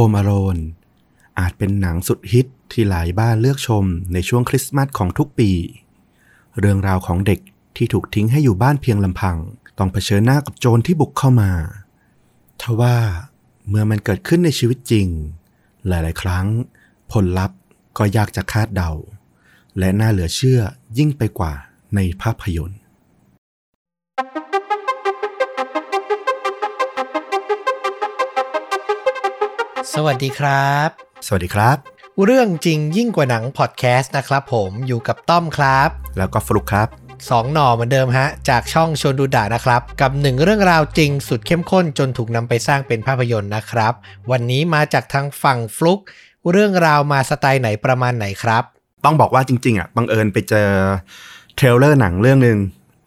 Home Alone อาจเป็นหนังสุดฮิตที่หลายบ้านเลือกชมในช่วงคริสต์มาสของทุกปี เรื่องราวของเด็กที่ถูกทิ้งให้อยู่บ้านเพียงลำพัง ต้องเผชิญหน้ากับโจรที่บุกเข้ามา ทว่าเมื่อมันเกิดขึ้นในชีวิตจริง หลาย ๆ ครั้ง ผลลัพธ์ก็ยากจะคาดเดา และน่าเหลือเชื่อยิ่งไปกว่าในภาพยนตร์ สวัสดีครับ สวัสดีครับ เรื่องจริงยิ่งกว่าหนังพอดแคสต์นะครับผมอยู่กับต้อมครับ แล้วก็ฟลุกครับสองหน่อเหมือนเดิมฮะ จากช่องชวนดูดะนะครับ กับหนึ่งเรื่องราวจริงสุดเข้มข้นจนถูกนำไปสร้างเป็นภาพยนตร์นะครับ วันนี้มาจากทางฝั่งฟลุกเรื่องราวมาสไตล์ไหนประมาณไหนครับ ต้องบอกว่าจริงๆอะบังเอิญไปเจอเทรลเลอร์หนังเรื่องหนึ่ง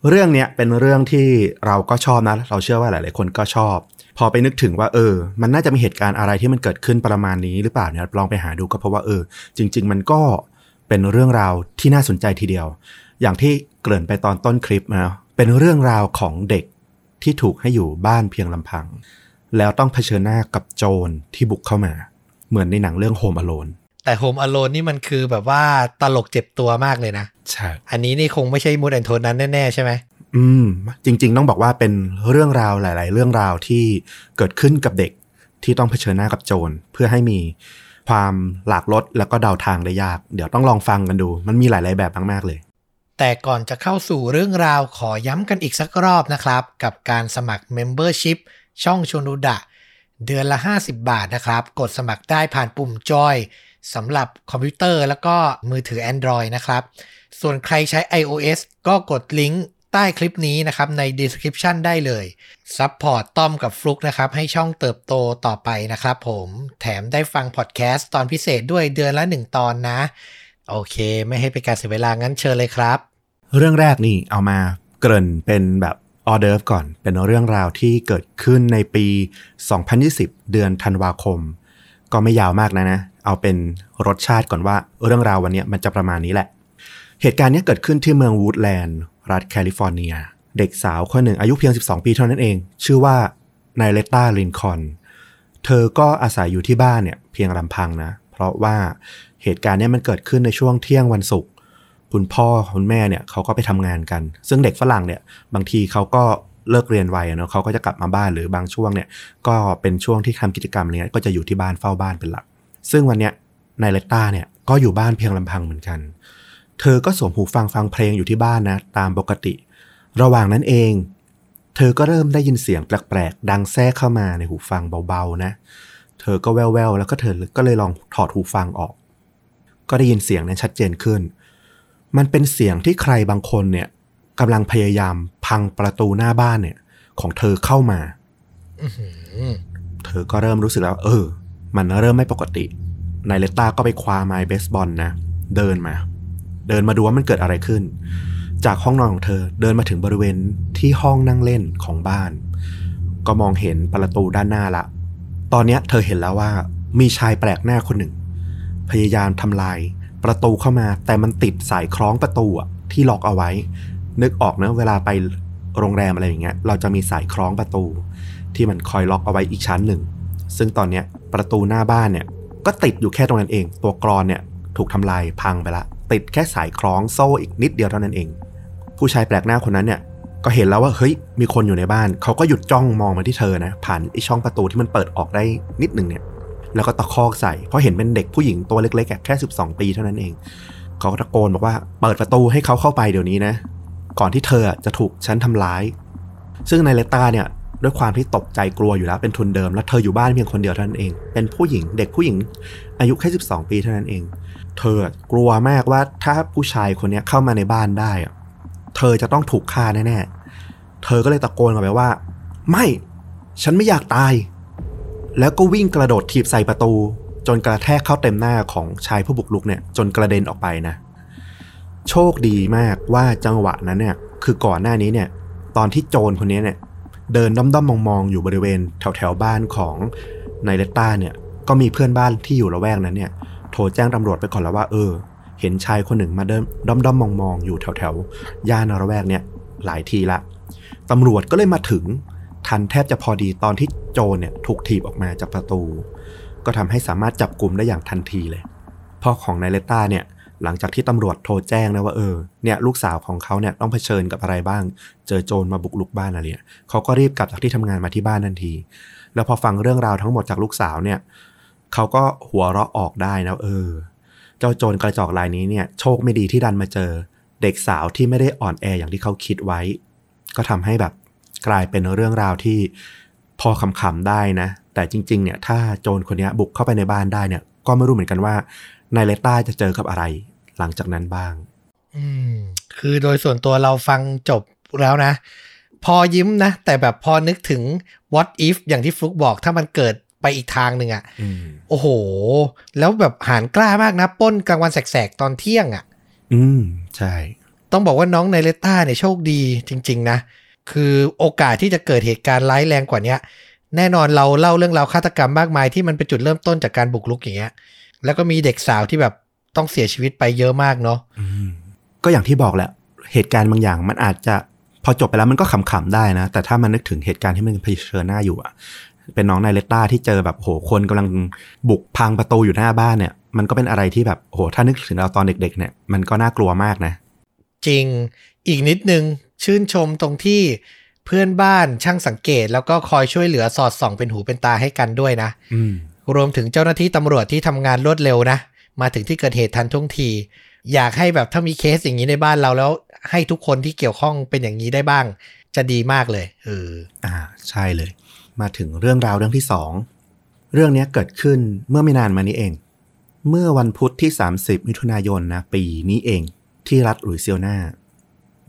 เรื่องเนี้ยเป็นเรื่องที่เราก็ชอบนะ เราเชื่อว่าหลาย ๆ คนก็ชอบ พอไปนึกถึงว่าเออ มันน่าจะมีเหตุการณ์อะไรที่มันเกิดขึ้นประมาณนี้หรือเปล่าเนี่ยลองไปหาดูก็เพราะว่าเออ จริง ๆ มันก็เป็นเรื่องราวที่น่าสนใจทีเดียว อย่างที่เกริ่นไปตอนต้นคลิปนะเป็นเรื่องราวของเด็กที่ถูกให้อยู่บ้านเพียงลำพัง แล้วต้องเผชิญหน้ากับโจรที่บุกเข้ามา เหมือนในหนังเรื่อง Home Alone แต่โฮมอโลนนี่มันคือแบบว่าตลกเจ็บตัวมากเลยนะ ใช่ อันนี้นี่คงไม่ใช่มูดแอนโทนนั้นแน่ ๆ ใช่ไหม อืมจริง ๆ ต้องบอกว่าเป็นเรื่องราวหลาย ๆ เรื่องราวที่เกิดขึ้นกับเด็กที่ต้องเผชิญหน้ากับโจรเพื่อให้มีความหลากลดแล้วก็เดาทางได้ยาก เดี๋ยวต้องลองฟังกันดู มันมีหลาย ๆ แบบมากๆเลย แต่ก่อนจะเข้าสู่เรื่องราวขอย้ำกันอีกสักรอบนะครับ กับการสมัคร Membership ช่องชวนดูดะ เดือนละ 50 บาทนะครับ กดสมัครได้ผ่านปุ่มจอยสำหรับคอมพิวเตอร์แล้วก็มือถือ Android นะครับ ส่วนใครใช้ iOS ก็กดลิงก์ ใต้คลิปนี้นะครับใน description ได้เลย support ต้อมกับฟลุกนะครับ ให้ช่องเติบโตต่อไปนะครับผมแถมได้ฟังพอดแคสต์ตอนพิเศษด้วยเดือนละ1ตอนนะ โอเค ไม่ให้เป็นการเสียเวลางั้นเชิญเลยครับ เรื่องแรกนี่เอามาเกริ่นเป็นแบบออเดิร์ฟก่อน เป็นเรื่องราวที่เกิดขึ้นในปี 2020 เดือนธันวาคม ก็ไม่ยาวมากนะนะ เอาเป็นรสชาติก่อนว่าเรื่องราววันนี้มันจะประมาณนี้แหละ เหตุการณ์นี้เกิดขึ้นที่เมืองวูดแลนด์รัฐแคลิฟอร์เนีย เด็กสาวคนหนึ่งอายุเพียง 12 ปีเท่านั้นเอง ชื่อว่านายเลต้าลินคอน เธอก็อาศัยอยู่ที่บ้านเนี่ยเพียงลำพังนะ เพราะว่าเหตุการณ์เนี้ยมันเกิดขึ้นในช่วงเที่ยงวันศุกร์คุณพ่อคุณแม่เนี่ยเขาก็ไปทำงานกัน ซึ่งเด็กฝรั่งเนี่ยบางทีเขาก็เลิกเรียนไวเนาะเขาก็จะกลับมาบ้านหรือบางช่วงเนี่ยก็เป็นช่วงที่ทำกิจกรรมอะไรเนี้ยก็จะอยู่ที่บ้านเฝ้าบ้านเป็นหลัก ซึ่งวันเนี้ยนายเลต้าเนี่ยก็อยู่บ้านเพียงลำพังเหมือนกัน เธอก็สวมหูฟังฟังเพลงอยู่ที่บ้านนะ ตามปกติ ระหว่างนั้นเอง เธอก็เริ่มได้ยินเสียงแปลกๆ ดังแทรกเข้ามาในหูฟังเบาๆนะ เธอก็แว่วๆ แล้วก็เธอก็เลยลองถอดหูฟังออก ก็ได้ยินเสียงนั้นชัดเจนขึ้น มันเป็นเสียงที่ใครบางคนเนี่ยกำลังพยายามพังประตูหน้าบ้านเนี่ย ของเธอเข้ามาอื้อหือเธอก็เริ่มรู้สึกแล้ว เออ มันเริ่มไม่ปกตินายเลต้าก็ไปคว้าไม้เบสบอลนะ เดินมา เดินมาดูว่ามันเกิดอะไรขึ้น จากห้องนอนของเธอเดินมาถึงบริเวณที่ห้องนั่งเล่นของบ้าน ก็มองเห็นประตูด้านหน้าละ ตอนนี้เธอเห็นแล้วว่ามีชายแปลกหน้าคนหนึ่ง พยายามทำลายประตูเข้ามา แต่มันติดสายคล้องประตูอะที่ล็อกเอาไว้ นึกออกนะเวลาไปโรงแรมอะไรอย่างเงี้ย เราจะมีสายคล้องประตู ที่มันคอยล็อกเอาไว้อีกชั้นหนึ่ง ซึ่งตอนเนี้ยประตูหน้าบ้านเนี่ยก็ติดอยู่แค่ตรงนั้นเอง ตัวกรอนเนี่ยถูกทำลายพังไปละ ติดแค่สายคล้องโซ่อีกนิดเดียวเท่านั้นเอง ผู้ชายแปลกหน้าคนนั้นเนี่ย ก็เห็นแล้วว่าเฮ้ยมีคนอยู่ในบ้าน เขาก็หยุดจ้องมองมาที่เธอนะ ผ่านไอช่องประตูที่มันเปิดออกได้นิดหนึ่งเนี่ย แล้วก็ตะคอกใส่เพราะเห็นเป็นเด็กผู้หญิงตัวเล็กๆแค่12 ปีเท่านั้นเอง เขาก็ตะโกนบอกว่าเปิดประตูให้เขาเข้าไปเดี๋ยวนี้นะ ก่อนที่เธอจะถูกฉันทำร้าย ซึ่งในเลต้าเนี่ยด้วยความที่ตกใจกลัวอยู่แล้วเป็นทุนเดิม แล้วเธออยู่บ้านเพียงคนเดียวเท่านั้นเอง เป็นผู้หญิงเด็กผู้หญิงอายุแค่ 12 ปีเท่านั้นเอง เธอกลัวมากว่าถ้าผู้ชายคนนี้เข้ามาในบ้านได้เธอจะต้องถูกฆ่าแน่ๆ เธอก็เลยตะโกนออกไปว่า ไม่ ฉันไม่อยากตาย แล้วก็วิ่งกระโดดถีบใส่ประตู จนกระแทกเข้าเต็มหน้าของชายผู้บุกรุกเนี่ย จนกระเด็นออกไปนะ โชคดีมากว่าจังหวะนั้นเนี่ย คือก่อนหน้านี้เนี่ย ตอนที่โจรคนนี้เนี่ย เดินด้อมๆมองๆอยู่บริเวณแถวแถวๆบ้านของนายเลต้าเนี่ย ก็มีเพื่อนบ้านที่อยู่ละแวกนั้นเนี่ย โทรแจ้งตำรวจไปก่อนแล้วว่าเออ เห็นชายคนหนึ่งมาเดินด้อมๆมองๆ อยู่แถวแถวๆ ย่านระแวกเนี่ยหลายทีละตำรวจก็เลยมาถึง ทันแทบจะพอดีตอนที่โจรเนี่ยถูกถีบออกมาจากประตู ก็ทำให้สามารถจับกลุ่มได้อย่างทันทีเลยพ่อของนายเลต้าเนี่ยหลังจากที่ตำรวจโทรแจ้งนะว่าเออเนี่ยลูกสาวของเขาเนี่ยต้องเผชิญกับอะไรบ้าง เจอโจรมาบุกลุกบ้านอะไรเนี่ยเขาก็รีบกลับจากที่ทำงานมาที่บ้านทันที แล้วพอฟังเรื่องราวทั้งหมดจากลูกสาวเนี่ย เขาก็หัวเราะออกได้นะเออ เจ้าโจรกระจอกรายนี้เนี่ย โชคไม่ดีที่ดันมาเจอ เด็กสาวที่ไม่ได้อ่อนแออย่างที่เขาคิดไว้ ก็ทำให้แบบกลายเป็นเรื่องราวที่พอคำๆได้นะ แต่จริง ๆ เนี่ย ถ้าโจรคนนี้บุกเข้าไปในบ้านได้เนี่ย ก็ไม่รู้เหมือนกันว่านายเลต้าจะเจอกับอะไร หลังจากนั้นบ้าง อืม คือโดยส่วนตัวเราฟังจบแล้วนะ พอยิ้มนะ แต่แบบพอนึกถึง what if อย่างที่ฟลุกบอกถ้ามันเกิด ไปอีกทางหนึ่งอะ่ะอืมโอ้โห แล้วแบบหารกล้ามากนะปล้นกลางวันแสกๆ ตอนเที่ยงอะ่ะ อืม ใช่ ต้องบอกว่าน้องไนเลต้าเนี่ยโชคดีจริง ๆ นะ คือโอกาสที่จะเกิดเหตุการณ์ร้ายแรงกว่าเนี้ย แน่นอนเราเล่าเรื่องราวฆาตกรรมมากมายที่มันเป็นจุดเริ่มต้นจากการบุกรุกอย่างเงี้ย แล้วก็มีเด็กสาวที่แบบต้องเสียชีวิตไปเยอะมากเนาะอืมก็อย่างที่บอกแหละ เหตุการณ์บางอย่างมันอาจจะพอจบไปแล้วมันก็ขำๆได้นะ แต่ถ้ามันนึกถึงเหตุการณ์ที่มันเผชิญหน้าอยู่อะ เป็นน้องนายเลต้าที่เจอแบบโหคนกำลังบุกพังประตูอยู่หน้าบ้านเนี่ย มันก็เป็นอะไรที่แบบโหถ้านึกถึงเราตอนเด็ก ๆ เนี่ย มันก็น่ากลัวมากนะ จริงอีกนิดนึงชื่นชมตรงที่เพื่อนบ้านช่างสังเกต แล้วก็คอยช่วยเหลือสอดส่องเป็นหูเป็นตาให้กันด้วยนะอืมรวมถึงเจ้าหน้าที่ตำรวจที่ทำงานรวดเร็วนะ มาถึงที่เกิดเหตุทันท่วงที อยากให้แบบถ้ามีเคสอย่างนี้ในบ้านเราแล้ว ให้ทุกคนที่เกี่ยวข้องเป็นอย่างนี้ได้บ้าง จะดีมากเลยเอออ่า ใช่เลย มาถึงเรื่องราวเรื่องที่สองเรื่องนี้เกิดขึ้นเมื่อไม่นานมานี้เอง เมื่อวันพุธที่ 30 มิถุนายนนะปีนี้เองที่รัฐหลุยเซียนา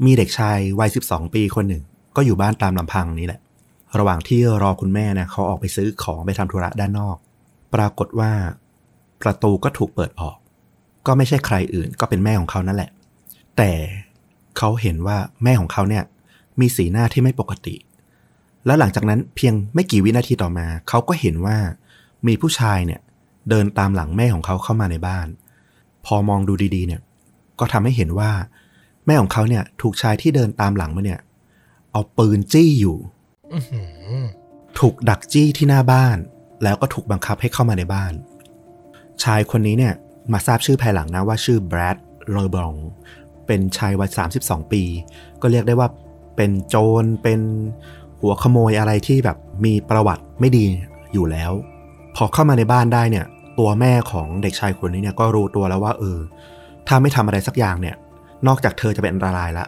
มีเด็กชายวัย 12 ปีคนหนึ่ง ก็อยู่บ้านตามลำพังนี่แหละ ระหว่างที่รอคุณแม่นะเขาออกไปซื้อของไปทำธุระด้านนอก ปรากฏว่า ประตูก็ถูกเปิดออก ก็ไม่ใช่ใครอื่นก็เป็นแม่ของเขานั่นแหละ แต่เขาเห็นว่าแม่ของเขาเนี่ยมีสีหน้าที่ไม่ปกติ แล้วหลังจากนั้นเพียงไม่กี่วินาทีต่อมา เขาก็เห็นว่ามีผู้ชายเนี่ยเดินตามหลังแม่ของเขาเข้ามาในบ้าน พอมองดูดีๆ เนี่ย ก็ทำให้เห็นว่า แม่ของเขาเนี่ย ถูกชายที่เดินตามหลังมาเนี่ย เอาปืนจี้อยู่อื้อหือถูกดักจี้ที่หน้าบ้าน แล้วก็ถูกบังคับให้เข้ามาในบ้าน ชายคนนี้เนี่ยมาทราบชื่อภายหลังนะว่าชื่อแบรดโรบองเป็นชายวัย 32 ปี ก็เรียกได้ว่าเป็นโจรเป็น หัวขโมยอะไรที่แบบมีประวัติไม่ดีอยู่แล้ว พอเข้ามาในบ้านได้เนี่ย ตัวแม่ของเด็กชายคนนี้เนี่ยก็รู้ตัวแล้วว่าเออ ถ้าไม่ทำอะไรสักอย่างเนี่ย นอกจากเธอจะเป็นอันตรายละ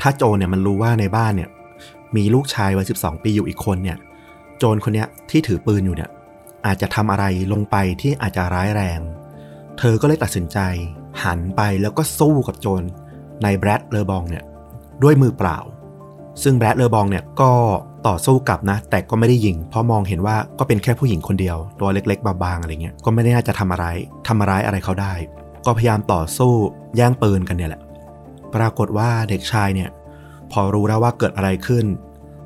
ถ้าโจรเนี่ยมันรู้ว่าในบ้านเนี่ย มีลูกชายวัย12ปีอยู่อีกคนเนี่ย โจรคนเนี้ยที่ถือปืนอยู่เนี่ย อาจจะทำอะไรลงไปที่อาจจะร้ายแรง เธอก็เลยตัดสินใจ หันไปแล้วก็สู้กับโจรในแบรดเลอบองเนี่ย ด้วยมือเปล่า ซึ่งแบรดเลอบองเนี่ยก็ต่อสู้กลับนะ แต่ก็ไม่ได้ยิง เพราะมองเห็นว่าก็เป็นแค่ผู้หญิงคนเดียว ตัวเล็กๆบางๆอะไรเงี้ย ก็ไม่ได้น่าจะทำอะไรทำร้ายอะไรเขาได้ ก็พยายามต่อสู้แย่งปืนกันเนี่ยแหละ ปรากฏว่าเด็กชายเนี่ย พอรู้แล้วว่าเกิดอะไรขึ้น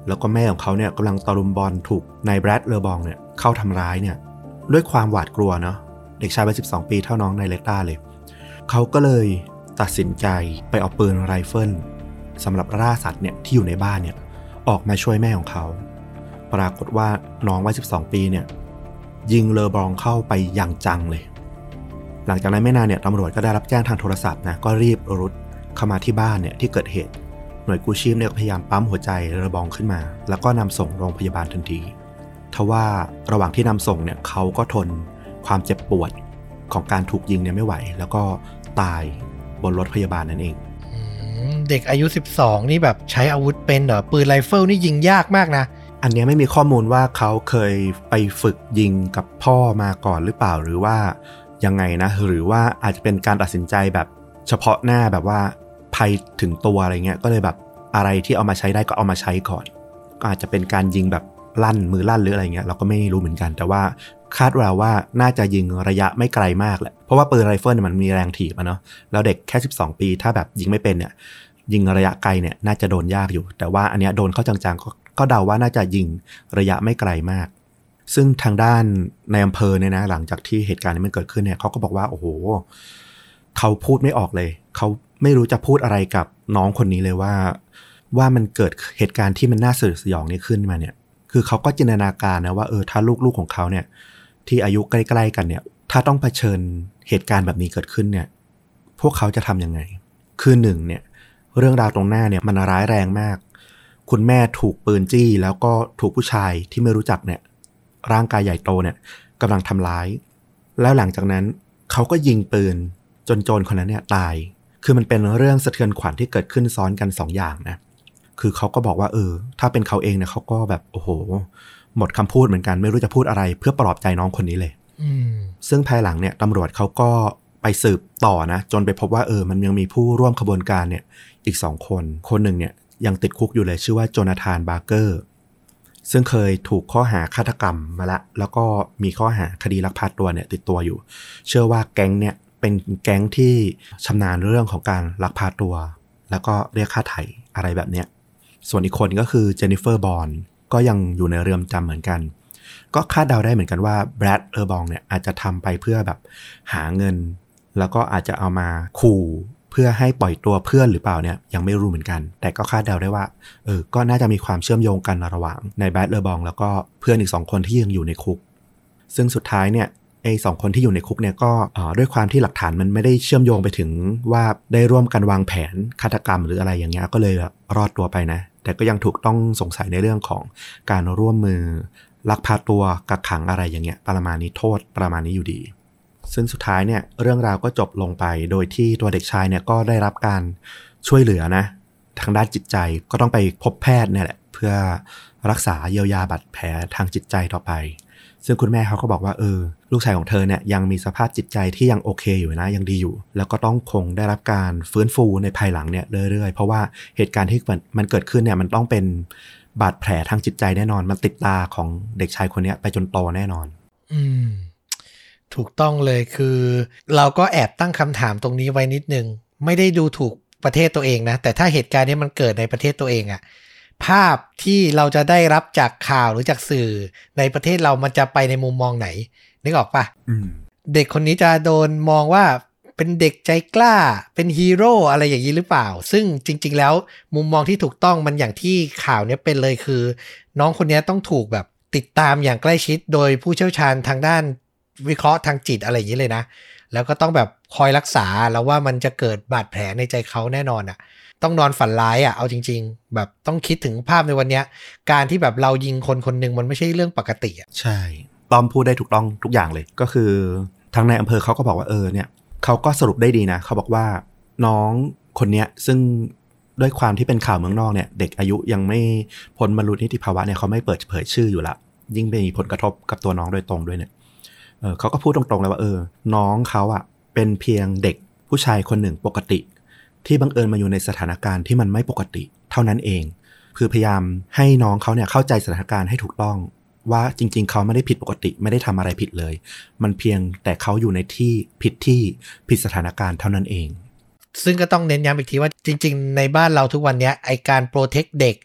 แล้วก็แม่ของเขาเนี่ยกำลังตะลุมบอนถูกนายแบรดเลอบองเนี่ยเข้าทำร้ายเนี่ยด้วยความหวาดกลัวเนาะเด็กชายวัย12 ปีเท่าน้องนายเลต้าเลย เขาก็เลยตัดสินใจไปเอาปืนไรเฟิล สำหรับล่าสัตว์เนี่ยที่อยู่ในบ้านเนี่ยออกมาช่วยแม่ของเขา ปรากฏว่าน้องวัย 12 ปีเนี่ยยิงเลอบองเข้าไปอย่างจังเลย หลังจากนั้นไม่นานเนี่ยตำรวจก็ได้รับแจ้งทางโทรศัพท์นะก็รีบรุดเข้ามาที่บ้านเนี่ยที่เกิดเหตุ หน่วยกู้ชีพเนี่ยพยายามปั๊มหัวใจเลอบองขึ้นมา แล้วก็นำส่งโรงพยาบาลทันทีทว่าระหว่างที่นำส่งเนี่ยเขาก็ทนความเจ็บปวดของการถูกยิงเนี่ยไม่ไหว แล้วก็ตายบนรถพยาบาลนั่นเอง เด็กอายุ 12 นี่แบบใช้อาวุธเป็นเหรอปืนไรเฟิลนี่ยิงยากมากนะ อันนี้ไม่มีข้อมูลว่าเขาเคยไปฝึกยิงกับพ่อมาก่อนหรือเปล่าหรือว่ายังไงนะ หรือว่าอาจจะเป็นการตัดสินใจแบบเฉพาะหน้าแบบว่าภัยถึงตัวอะไรเงี้ยก็เลยแบบอะไรที่เอามาใช้ได้ก็เอามาใช้ก่อน ก็อาจจะเป็นการยิงแบบลั่นมือลั่นหรืออะไรเงี้ยเราก็ไม่รู้เหมือนกัน แต่ว่า คาดว่าว่าน่าจะยิงระยะไม่ไกลมากแหละ เพราะว่าปืนไรเฟิลมันมีแรงถีบอะเนาะ แล้วเด็กแค่ 12 ปีถ้าแบบยิงไม่เป็นเนี่ย ยิงระยะไกลเนี่ยน่าจะโดนยากอยู่ แต่ว่าอันเนี้ยโดนเข้าจังๆก็ก็เดาว่าน่าจะยิงระยะไม่ไกลมาก ซึ่งทางด้านในอำเภอเนี่ยนะ หลังจากที่เหตุการณ์นี้มันเกิดขึ้นเนี่ยเขาก็บอกว่าโอ้โหเขาพูดไม่ออกเลย เขาไม่รู้จะพูดอะไรกับน้องคนนี้เลยว่า ว่ามันเกิดเหตุการณ์ที่มันน่าสยดสยองนี้ขึ้นมาเนี่ย คือเขาก็จินตนาการนะว่าเออถ้าลูกๆของเขาเนี่ย ที่อายุใกล้ๆกันเนี่ย ถ้าต้องเผชิญเหตุการณ์แบบนี้เกิดขึ้นเนี่ย พวกเขาจะทำยังไง คือหนึ่งเนี่ย เรื่องราวตรงหน้าเนี่ยมันร้ายแรงมาก คุณแม่ถูกปืนจี้ แล้วก็ถูกผู้ชายที่ไม่รู้จักเนี่ย ร่างกายใหญ่โตเนี่ยกำลังทำร้าย แล้วหลังจากนั้นเขาก็ยิงปืนจนโจรคนนั้นเนี่ยตาย คือมันเป็นเรื่องสะเทือนขวัญที่เกิดขึ้นซ้อนกันสองอย่างนะ คือเขาก็บอกว่าเออ ถ้าเป็นเขาเองเนี่ยเขาก็แบบโอ้โห หมดคำพูดเหมือนกันไม่รู้จะพูดอะไร เพื่อปลอบใจน้องคนนี้เลย อืมซึ่งภายหลังเนี่ยตำรวจเขาก็ไปสืบต่อนะ จนไปพบว่าเออ มันยังมีผู้ร่วมขบวนการเนี่ย อีกสองคน คนหนึ่งเนี่ยยังติดคุกอยู่เลยชื่อว่าโจนาธานบาร์เกอร์ ซึ่งเคยถูกข้อหาฆาตกรรมมาละ แล้วก็มีข้อหาคดีลักพาตัวเนี่ย ติดตัวอยู่ เชื่อว่าแก๊งเนี่ยเป็นแก๊งที่ชำนาญเรื่องของการลักพาตัว แล้วก็เรียกค่าไถ่อะไรแบบเนี้ยส่วนอีกคนก็คือเจนนิเฟอร์บอน ก็ยังอยู่ในเรือนจำเหมือนกัน ก็คาดเดาได้เหมือนกันว่าแบรดเออร์บองเนี่ยอาจจะทำไปเพื่อแบบหาเงิน แล้วก็อาจจะเอามาขู่เพื่อให้ปล่อยตัวเพื่อนหรือเปล่าเนี่ยยังไม่รู้เหมือนกัน แต่ก็คาดเดาได้ว่าเออก็น่าจะมีความเชื่อมโยงกันระหว่างในแบรดเออร์บองแล้วก็เพื่อนอีกสองคนที่ยังอยู่ในคุก ซึ่งสุดท้ายเนี่ยไอ้สองคนที่อยู่ในคุกเนี่ยก็ด้วยความที่หลักฐานมันไม่ได้เชื่อมโยงไปถึงว่าได้ร่วมกันวางแผนฆาตกรรมหรืออะไรอย่างเงี้ยก็เลยรอดตัวไปนะ แต่ก็ยังถูกต้องสงสัยในเรื่องของการร่วมมือ ลักพาตัวกักขังอะไรอย่างเงี้ยประมาณนี้โทษประมาณนี้อยู่ดี ซึ่งสุดท้ายเนี่ยเรื่องราวก็จบลงไป โดยที่ตัวเด็กชายเนี่ยก็ได้รับการช่วยเหลือนะทางด้านจิตใจก็ต้องไปพบแพทย์เนี่ยแหละเพื่อรักษาเยียวยาบาดแผลทางจิตใจต่อไป ซึ่งคุณแม่เขาก็บอกว่าเออ ลูกชายของเธอเนี่ยยังมีสภาพจิตใจที่ยังโอเคอยู่นะยังดีอยู่ แล้วก็ต้องคงได้รับการฟื้นฟูในภายหลังเนี่ยเรื่อยๆ เพราะว่าเหตุการณ์ที่มันเกิดขึ้นเนี่ยมันต้องเป็นบาดแผลทางจิตใจแน่นอน มันติดตาของเด็กชายคนนี้ไปจนโตแน่นอน อืม ถูกต้องเลยคือ เราก็แอบตั้งคำถามตรงนี้ไว้นิดนึง ไม่ได้ดูถูกประเทศตัวเองนะ แต่ถ้าเหตุการณ์นี้มันเกิดในประเทศตัวเองอะภาพที่เราจะได้รับจากข่าวหรือจากสื่อในประเทศเรามันจะไปในมุมมองไหน นึกออกปะอืมเด็กคนนี้จะโดนมองว่าเป็นเด็กใจกล้าเป็นฮีโร่อะไรอย่างนี้หรือเปล่า ซึ่งจริง ๆ แล้วมุมมองที่ถูกต้องมันอย่างที่ข่าวเนี้ยเป็นเลยคือ น้องคนนี้ต้องถูกแบบติดตามอย่างใกล้ชิดโดยผู้เชี่ยวชาญทางด้านวิเคราะห์ทางจิตอะไรอย่างนี้เลยนะ แล้วก็ต้องแบบคอยรักษาแล้วว่ามันจะเกิดบาดแผลในใจเขาแน่นอนอะ ต้องนอนฝันร้ายอะ เอาจริง ๆ แบบต้องคิดถึงภาพในวันเนี้ย การที่แบบเรายิงคนคนหนึ่งมันไม่ใช่เรื่องปกติอะ ใช่ ต้อมพูดได้ถูกต้องทุกอย่างเลย ก็คือทางในอำเภอเขาก็บอกว่าเออเนี่ยเขาก็สรุปได้ดีนะ เขาบอกว่าน้องคนเนี้ยซึ่งด้วยความที่เป็นข่าวเมืองนอกเนี่ย เด็กอายุยังไม่พ้นบรรลุนิติภาวะเนี่ยเขาไม่เปิดเผยชื่ออยู่ละยิ่งมีผลกระทบกับตัวน้องโดยตรงด้วยเนี่ยเออเขาก็พูดตรงๆเลยว่าเออ น้องเขาอะเป็นเพียงเด็กผู้ชายคนหนึ่งปกติ ที่บังเอิญมาอยู่ในสถานการณ์ที่มันไม่ปกติ เท่านั้นเอง คือพยายามให้น้องเขาเนี่ยเข้าใจสถานการณ์ให้ถูกต้อง ว่าจริง ๆ เขาไม่ได้ผิดปกติไม่ได้ทำอะไรผิดเลย มันเพียงแต่เขาอยู่ในที่ผิดที่ผิดสถานการณ์เท่านั้นเอง ซึ่งก็ต้องเน้นย้ำอีกทีว่าจริง ๆ ในบ้านเราทุกวันเนี้ยไอการโปรเทคเด็ก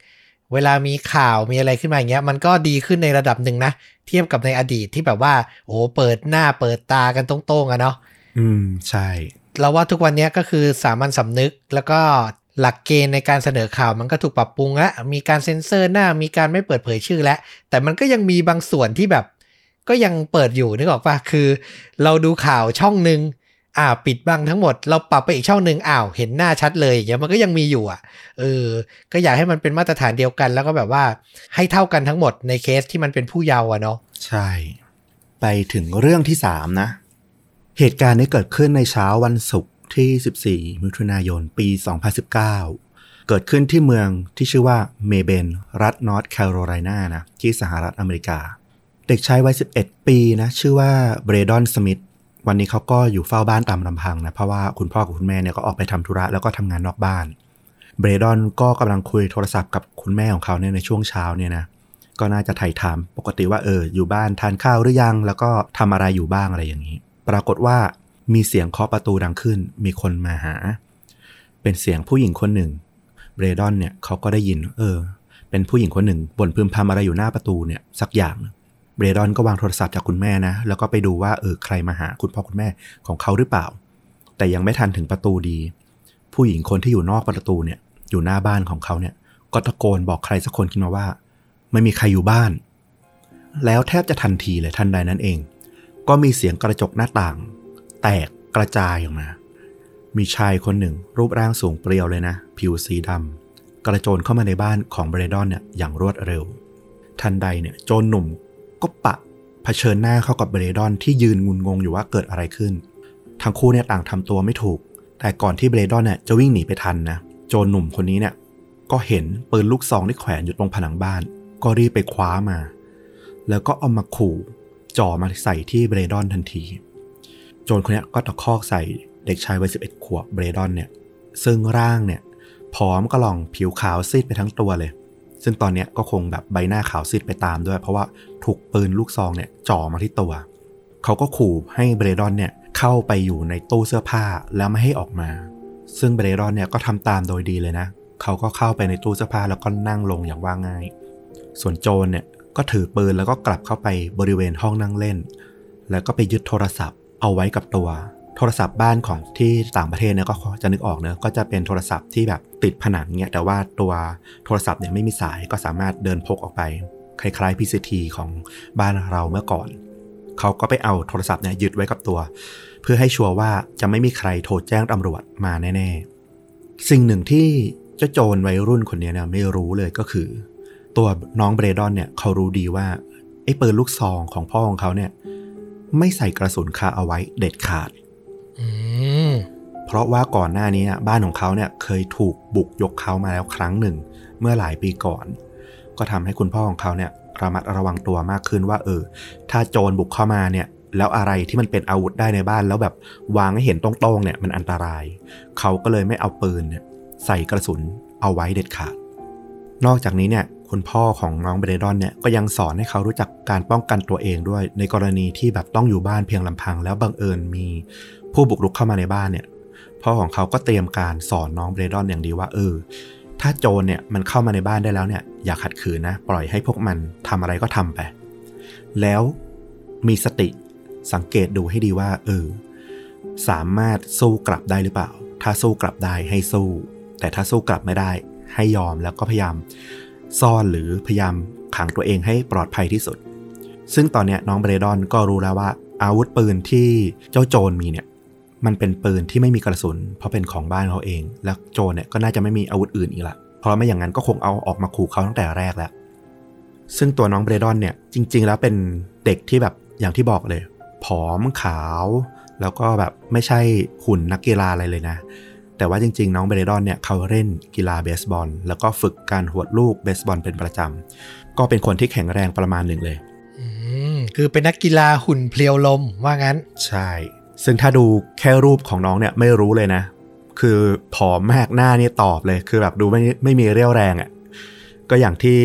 เวลามีข่าวมีอะไรขึ้นมาอย่างเงี้ย มันก็ดีขึ้นในระดับหนึ่งนะ เทียบกับในอดีตที่แบบว่า โอ้โหเปิดหน้าเปิดตากันตรงๆอะเนาะอืมใช่เราว่าทุกวันเนี้ยก็คือสามัญสำนึกแล้วก็ หลักเกณฑ์ในการเสนอข่าวมันก็ถูกปรับปรุงแล้วมีการเซ็นเซอร์หน้ามีการไม่เปิดเผยชื่อแล้วแต่มันก็ยังมีบางส่วนที่แบบ ก็ยังเปิดอยู่นึกออกปะคือ เราดูข่าวช่องหนึ่งอ่าวปิดบังทั้งหมด เราปรับไปอีกช่องหนึ่งอ้าวเห็นหน้าชัดเลยอย่างเงี้ยมันก็ยังมีอยู่อะเออก็อยากให้มันเป็นมาตรฐานเดียวกัน แล้วก็แบบว่าให้เท่ากันทั้งหมดในเคสที่มันเป็นผู้เยาว์อะเนาะใช่ ไปถึงเรื่องที่สามนะ เหตุการณ์นี้เกิดขึ้นในเช้าวันศุกร์ ที่ 14 มิถุนายน ปี 2019 เกิดขึ้นที่เมืองที่ชื่อว่าเมเบน รัฐนอร์ทแคโรไลนานะที่สหรัฐอเมริกา เด็กชายวัย 11 ปีนะชื่อว่าเบรดอนสมิธวันนี้เขาก็อยู่เฝ้าบ้านตามลำพังนะ เพราะว่าคุณพ่อกับคุณแม่เนี่ยก็ออกไปทำธุระแล้วก็ทำงานนอกบ้าน เบรดอนก็กำลังคุยโทรศัพท์กับคุณแม่ของเขาเนี่ยในช่วงเช้าเนี่ยนะก็น่าจะไถ่ถามปกติว่าเอออยู่บ้านทานข้าวหรือยัง แล้วก็ทำอะไรอยู่บ้างอะไรอย่างนี้ ปรากฏว่า มีเสียงเคาะประตูดังขึ้น มีคนมาหา เป็นเสียงผู้หญิงคนหนึ่งเบรดอนเนี่ยเขาก็ได้ยิน เออ เป็นผู้หญิงคนหนึ่งบ่นพึมพำอะไรอยู่หน้าประตูเนี่ยสักอย่างเบรดอนก็วางโทรศัพท์จากคุณแม่นะ แล้วก็ไปดูว่าเออใครมาหาคุณพ่อคุณแม่ของเขาหรือเปล่า แต่ยังไม่ทันถึงประตูดี ผู้หญิงคนที่อยู่นอกประตูเนี่ย อยู่หน้าบ้านของเขาเนี่ย ก็ตะโกนบอกใครสักคนขึ้นมาว่า ไม่มีใครอยู่บ้าน แล้วแทบจะทันทีเลยทันใดนั้นเอง ก็มีเสียงกระจกหน้าต่าง แตกกระจายออกมา มีชายคนหนึ่ง รูปร่างสูงเปรียวเลยนะ ผิวสีดำกระโจนเข้ามาในบ้านของเบรดอนเนี่ยอย่างรวดเร็ว ทันใดเนี่ยโจรหนุ่มก็ปะเผชิญหน้าเข้ากับเบรดอนที่ยืนงุนงงอยู่ว่าเกิดอะไรขึ้น ทั้งคู่เนี่ยต่างทำตัวไม่ถูก แต่ก่อนที่เบรดอนเนี่ยจะวิ่งหนีไปทันนะโจรหนุ่มคนนี้เนี่ยก็เห็นปืนลูกซองที่แขวนอยู่ตรงผนังบ้าน ก็รีบไปคว้ามา แล้วก็เอามาขู่จ่อมาใส่ที่เบรดอนทันที จรคนนี้ก็ตะคอกใส่เด็กชายวัย11ขวบเบรดอนเนี่ย ซึ่งร่างเนี่ยผอมก็ลองผิวขาวซีดไปทั้งตัวเลย ซึ่งตอนเนี้ยก็คงแบบใบหน้าขาวซีดไปตามด้วย เพราะว่าถูกปืนลูกซองเนี่ยจ่อมาที่ตัว เขาก็ขู่ให้เบรดอนเนี่ยเข้าไปอยู่ในตู้เสื้อผ้าแล้วไม่ให้ออกมา ซึ่งเบรดอนเนี่ยก็ทำตามโดยดีเลยนะ เขาก็เข้าไปในตู้เสื้อผ้าแล้วก็นั่งลงอย่างว่าง่าย ส่วนโจรเนี่ยก็ถือปืนแล้วก็กลับเข้าไปบริเวณห้องนั่งเล่น แล้วก็ไปยึดโทรศัพท์ เอาไว้กับตัว โทรศัพท์บ้านของที่ต่างประเทศเนี่ยก็จะนึกออกเนอะก็จะเป็นโทรศัพท์ที่แบบติดผนังเนี่ยแต่ว่าตัวโทรศัพท์เนี่ยไม่มีสายก็สามารถเดินพกออกไป คล้ายๆ PCT ของบ้านเราเมื่อก่อนเขาก็ไปเอาโทรศัพท์เนี่ยยึดไว้กับตัว เพื่อให้ชัวร์ว่าจะไม่มีใครโทรแจ้งตำรวจมาแน่ๆ สิ่งหนึ่งที่เจ้าโจรวัยรุ่นคนนี้เนี่ยไม่รู้เลยก็คือ ตัวน้องเบรดอนเนี่ยเขารู้ดีว่าไอ้ปืนลูกซองของพ่อของเขาเนี่ย ไม่ใส่กระสุนคาเอาไว้เด็ดขาดอืมเพราะว่าก่อนหน้านี้บ้านของเขาเนี่ยเคยถูกบุกยกเขามาแล้วครั้งหนึ่ง เมื่อหลายปีก่อน ก็ทำให้คุณพ่อของเขาเนี่ยระมัดระวังตัวมากขึ้นว่า เออ ถ้าโจรบุกเข้ามาเนี่ย แล้วอะไรที่มันเป็นอาวุธได้ในบ้านแล้วแบบวางให้เห็นตรงๆเนี่ยมันอันตราย เขาก็เลยไม่เอาปืนเนี่ยใส่กระสุนเอาไว้เด็ดขาด นอกจากนี้เนี่ย คุณพ่อของน้องเบรดอนเนี่ยก็ยังสอนให้เขารู้จักการป้องกันตัวเองด้วย ในกรณีที่แบบต้องอยู่บ้านเพียงลำพัง แล้วบังเอิญมีผู้บุกรุกเข้ามาในบ้านเนี่ยพ่อของเขาก็เตรียมการสอนน้องเบรดอนอย่างดีว่าเออถ้าโจรเนี่ยมันเข้ามาในบ้านได้แล้วเนี่ยอย่าขัดขืนนะ ปล่อยให้พวกมันทำอะไรก็ทำไป แล้วมีสติสังเกตดูให้ดีว่าเออสามารถสู้กลับได้หรือเปล่า ถ้าสู้กลับได้ให้สู้ แต่ถ้าสู้กลับไม่ได้ ให้ยอมแล้วก็พยายาม ซ่อนหรือพยายามขังตัวเองให้ปลอดภัยที่สุด ซึ่งตอนเนี้ยน้องเบรดอนก็รู้แล้วว่าอาวุธปืนที่เจ้าโจรมีเนี่ยมันเป็นปืนที่ไม่มีกระสุน เพราะเป็นของบ้านเขาเอง แล้วโจรเนี่ยก็น่าจะไม่มีอาวุธอื่นอีกละเพราะไม่อย่างนั้นก็คงเอาออกมาขู่เขาตั้งแต่แรกแล้ว ซึ่งตัวน้องเบรดอนเนี่ยจริง ๆ แล้วเป็นเด็กที่แบบอย่างที่บอกเลย ผอมขาว แล้วก็แบบไม่ใช่หุ่นนักกีฬาอะไรเลยนะ แต่ว่าจริง ๆ น้องเบรดอนเนี่ยเขาเล่นกีฬาเบสบอล แล้วก็ฝึกการหวดลูกเบสบอลเป็นประจำ ก็เป็นคนที่แข็งแรงประมาณหนึ่งเลยอืมคือเป็นนักกีฬาหุ่นเพลียวลมว่างั้น ใช่ ซึ่งถ้าดูแค่รูปของน้องเนี่ยไม่รู้เลยนะ คือผอมมากหน้านี่ตอบเลย คือแบบดูไม่ไม่มีเรี่ยวแรงอะ่ะก็อย่างที่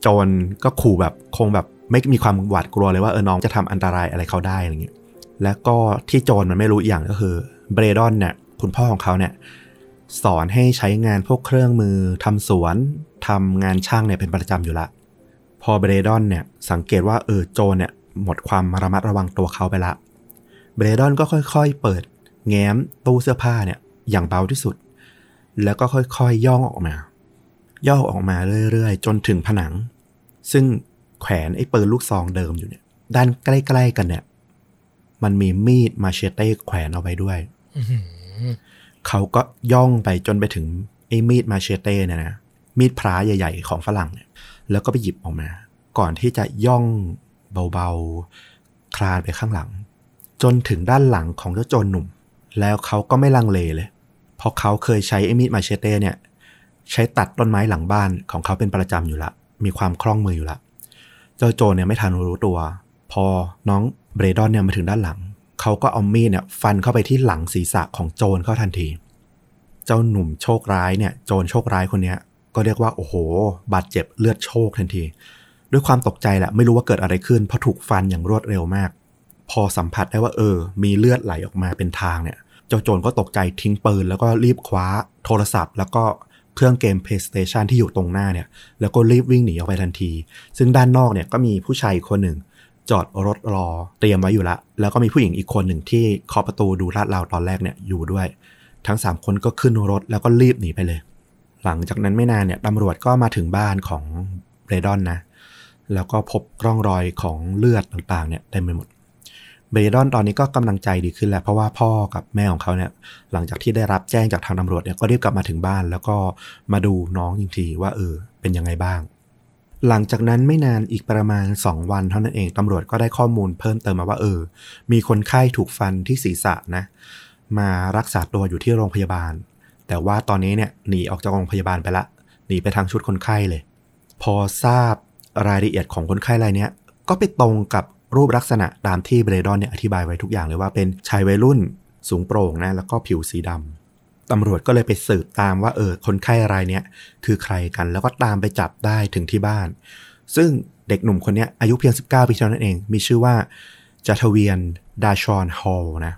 โจรก็ขู่แบบคงแบบไม่มีความหวาดกลัวเลยว่าเออน้องจะทำอันตรายอะไรเขาได้อะไรเงี้ยแล้วก็ที่โจรมันไม่รู้อีกอย่างก็คือเบรดอนเนี่ย คุณพ่อของเขาเนี่ยสอนให้ใช้งานพวกเครื่องมือทำสวนทำงานช่างเนี่ยเป็นประจำอยู่ละ พอเบรดอนเนี่ยสังเกตว่าเออโจเนี่ยหมดความระมัดระวังตัวเขาไปละ เบรดอนก็ค่อยๆ เปิด แง้มตู้เสื้อผ้าเนี่ยอย่างเบาที่สุด แล้วก็ค่อยๆย่องออกมา ย่อออกมาเรื่อยๆ จนถึงผนัง ซึ่งแขวนไอ้ปืนลูกซองเดิมอยู่เนี่ย ด้านใกล้ๆกันเนี่ย มันมีมีดมาเชเต้แขวนเอาไว้ด้วย เขาก็ย่องไปจนไปถึงไอ้มีดมาเชเต้เนี่ยนะมีดพระใหญ่ๆของฝรั่งเนี่ยแล้วก็ไปหยิบออกมา ก่อนที่จะย่องเบาๆคลานไปข้างหลัง จนถึงด้านหลังของเจ้าโจรหนุ่ม แล้วเขาก็ไม่ลังเลเลยเพราะเขาเคยใช้ไอ้มีดมาเชเต้เนี่ย ใช้ตัดต้นไม้หลังบ้านของเขาเป็นประจำอยู่ละ มีความคล่องมืออยู่ละ เจ้าโจรเนี่ยไม่ทันรู้ตัว พอน้องเบรดอนเนี่ยมาถึงด้านหลัง เขาก็เอามีดเนี่ยฟันเข้าไปที่หลังศีรษะของโจรเข้าทันที เจ้าหนุ่มโชคร้ายเนี่ย โจรโชคร้ายคนเนี้ย ก็เรียกว่าโอ้โห บาดเจ็บเลือดโชคทันที ด้วยความตกใจแหละไม่รู้ว่าเกิดอะไรขึ้นเพราะถูกฟันอย่างรวดเร็วมาก พอสัมผัสได้ว่าเออ มีเลือดไหลออกมาเป็นทางเนี่ยเจ้าโจรก็ตกใจทิ้งปืน แล้วก็รีบคว้าโทรศัพท์ แล้วก็เครื่องเกม PlayStation ที่อยู่ตรงหน้าเนี่ย แล้วก็รีบวิ่งหนีออกไปทันที ซึ่งด้านนอกเนี่ยก็มีผู้ชายคนหนึ่ง จอดรถรอเตรียมไว้อยู่ละ แล้วก็มีผู้หญิงอีกคนหนึ่งที่เคาะประตูดูลาดราวตอนแรกเนี่ยอยู่ด้วย ทั้งสามคนก็ขึ้นรถแล้วก็รีบหนีไปเลย หลังจากนั้นไม่นานเนี่ยตำรวจก็มาถึงบ้านของเบรดอนนะ แล้วก็พบร่องรอยของเลือดต่างๆเนี่ยเต็มไปหมด เบรดอนตอนนี้ก็กำลังใจดีขึ้นแล้วเพราะว่าพ่อกับแม่ของเขาเนี่ยหลังจากที่ได้รับแจ้งจากทางตำรวจเนี่ยก็รีบกลับมาถึงบ้าน แล้วก็มาดูน้องจริงๆว่าเออเป็นยังไงบ้าง หลังจากนั้นไม่นานอีกประมาณ 2 วันเท่านั้นเองตำรวจก็ได้ข้อมูลเพิ่มเติมมาว่าเออ มีคนไข้ถูกฟันที่ศีรษะนะ มารักษาตัวอยู่ที่โรงพยาบาล แต่ว่าตอนนี้เนี่ยหนีออกจากโรงพยาบาลไปละหนีไปทางชุดคนไข้เลย พอทราบรายละเอียดของคนไข้รายนี้ก็ไปตรงกับรูปลักษณะตามที่เบรดอนเนี่ยอธิบายไว้ทุกอย่างเลยว่าเป็นชายวัยรุ่นสูงโปร่งนะแล้วก็ผิวสีดำ ตำรวจก็เลยไปสืบตามว่าเออคนไข้รายเนี้ยคือใครกันแล้วก็ตามไปจับได้ถึงที่บ้าน ซึ่งเด็กหนุ่มคนนี้อายุเพียง 19 ปีเท่านั้นเอง มีชื่อว่าจัทเวียนดาชอนฮอลนะ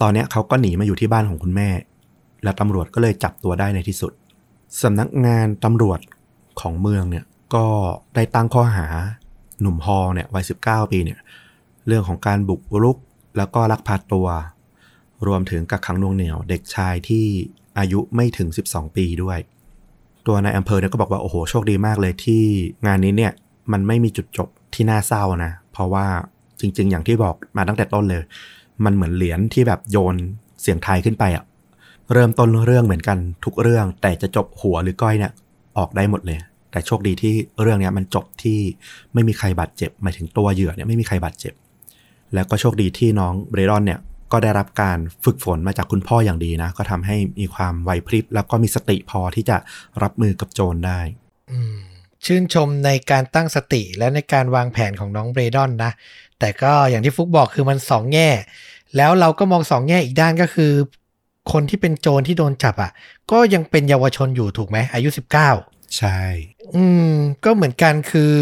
ตอนนี้เขาก็หนีมาอยู่ที่บ้านของคุณแม่ แล้วตำรวจก็เลยจับตัวได้ในที่สุดสำนักงานตำรวจของเมืองเนี่ยก็ได้ตั้งข้อหาหนุ่มฮอลเนี่ยวัย 19 ปีเนี่ยเรื่องของการบุกรุกแล้วก็ลักพาตัว รวมถึงกักขังนวงเหนี่ยวเด็กชายที่อายุไม่ถึง 12 ปีด้วย ตัวนายอำเภอเนี่ยก็บอกว่าโอ้โหโชคดีมากเลยที่งานนี้เนี่ยมันไม่มีจุดจบที่น่าเศร้านะ เพราะว่าจริง ๆ อย่างที่บอกมาตั้งแต่ต้นเลย มันเหมือนเหรียญที่แบบโยนเสียงไทายขึ้นไปอะเริ่มต้นเรื่องเหมือนกันทุกเรื่อง แต่จะจบหัวหรือก้อยเนี่ยออกได้หมดเลย แต่โชคดีที่เรื่องเนี้ยมันจบที่ไม่มีใครบาดเจ็บหมายถึงตัวเหยื่อเนี่ยไม่มีใครบาดเจ็บ แล้วก็โชคดีที่น้องเบรดอนเนี่ย ก็ได้รับการฝึกฝนมาจากคุณพ่ออย่างดีนะ ก็ทำให้มีความไหวพริบ แล้วก็มีสติพอที่จะรับมือกับโจรได้ อืมชื่นชมในการตั้งสติและในการวางแผนของน้องเบรดอนนะ แต่ก็อย่างที่ฟุกบอกคือมันสองแง่ แล้วเราก็มองสองแง่อีกด้านก็คือ คนที่เป็นโจรที่โดนจับอะ ก็ยังเป็นเยาวชนอยู่ถูกไหมอายุ 19 ใช่ อืม ก็เหมือนกันคือ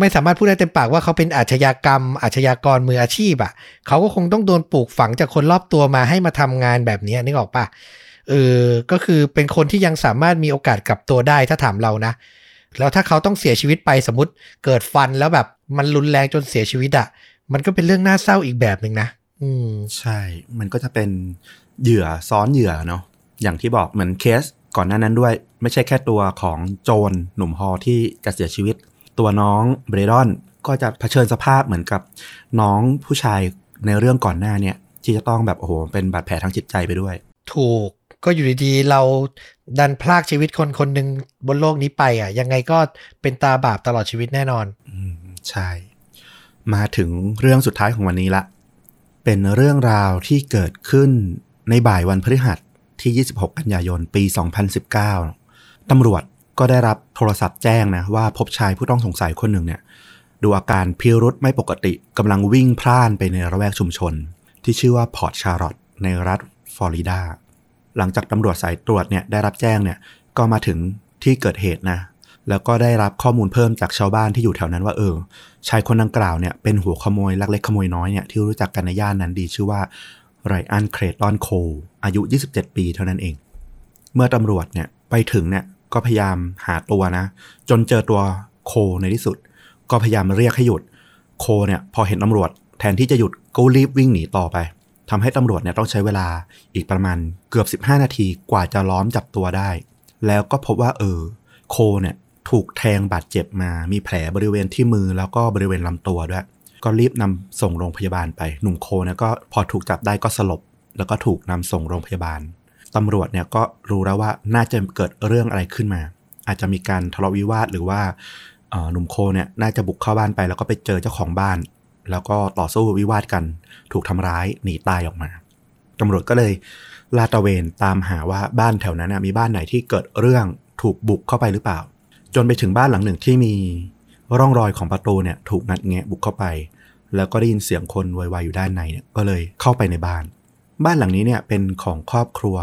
ไม่สามารถพูดได้เต็มปากว่าเขาเป็นอาชญากรรม อาชญากรมืออาชีพอะ่ะเขาก็คงต้องโดนปลูกฝังจากคนรอบตัวมาให้มาทำงานแบบนี้นึกออกปะเออก็คือเป็นคนที่ยังสามารถมีโอกาสกลับตัวได้ถ้าถามเรานะ แล้วถ้าเขาต้องเสียชีวิตไปสมมติเกิดฟันแล้วแบบมันรุนแรงจนเสียชีวิตอะ่ะมันก็เป็นเรื่องน่าเศร้าอีกแบบหนึ่งนะ อืมใช่ มันก็จะเป็นเหยื่อซ้อนเหยื่อเนาะอย่างที่บอกเหมือนเคสก่อนหน้านั้นด้วย ไม่ใช่แค่ตัวของโจรหนุ่มฮอที่จะเสียชีวิต ตัวน้องเบรดอนก็จะเผชิญสภาพเหมือนกับน้องผู้ชายในเรื่องก่อนหน้าเนี่ยที่จะต้องแบบโอ้โหเป็นบาดแผลทางจิตใจไปด้วย ถูกก็อยู่ดีๆ เราดันพลากชีวิตคนคนหนึ่งบนโลกนี้ไปอะ ยังไงก็เป็นตาบาปตลอดชีวิตแน่นอน อืม ใช่ มาถึงเรื่องสุดท้ายของวันนี้ละ เป็นเรื่องราวที่เกิดขึ้นในบ่ายวันพฤหัสที่ 26 กันยายน ปี 2019 ตำรวจ ก็ได้รับโทรศัพท์แจ้งนะว่าพบชายผู้ต้องสงสัยคนหนึ่งเนี่ยดูอาการพิรุธไม่ปกติกำลังวิ่งพล่านไปในละแวกชุมชน ที่ชื่อว่าพอร์ตชาร์ลอตต์ในรัฐฟลอริดา หลังจากตำรวจสายตรวจเนี่ยได้รับแจ้งเนี่ยก็มาถึงที่เกิดเหตุนะแล้วก็ได้รับข้อมูลเพิ่มจากชาวบ้านที่อยู่แถวนั้นว่าเออ ชายคนดังกล่าวเนี่ยเป็นหัวขโมยลักเล็กขโมยน้อยเนี่ยที่รู้จักกันในย่านนั้นดีชื่อว่าไรอันเครตอนโคอายุ 27 ปีเท่านั้นเอง เมื่อตำรวจเนี่ยไปถึงเนี่ย ก็พยายามหาตัวนะ จนเจอตัวโคในที่สุด ก็พยายามเรียกให้หยุด โคเนี่ยพอเห็นตำรวจ แทนที่จะหยุดก็รีบวิ่งหนีต่อไปทำให้ตำรวจเนี่ยต้องใช้เวลาอีกประมาณเกือบ 15 นาทีกว่าจะล้อมจับตัวได้ แล้วก็พบว่าเออโคเนี่ยถูกแทงบาดเจ็บมา มีแผลบริเวณที่มือแล้วก็บริเวณลำตัวด้วย ก็รีบนำส่งโรงพยาบาลไป หนุ่มโคเนี่ยก็พอถูกจับได้ก็สลบ แล้วก็ถูกนำส่งโรงพยาบาล ตำรวจเนี่ยก็รู้แล้วว่าน่าจะเกิดเรื่องอะไรขึ้นมา อาจจะมีการทะเลาะวิวาทหรือว่าหนุ่มโคเนี่ยน่าจะบุกเข้าบ้านไป แล้วก็ไปเจอเจ้าของบ้าน แล้วก็ต่อสู้วิวาทกัน ถูกทำร้ายหนีตายออกมาตำรวจก็เลยลาดตระเวนตามหาว่าบ้านแถวนั้นมีบ้านไหนที่เกิดเรื่องถูกบุกเข้าไปหรือเปล่า จนไปถึงบ้านหลังหนึ่งที่มีร่องรอยของประตูเนี่ยถูกงัดแงะบุกเข้าไป แล้วก็ได้ยินเสียงคนโวยวายอยู่ด้านในเนี่ยก็เลยเข้าไปในบ้าน บ้านหลังนี้เนี่ยเป็นของครอบครัว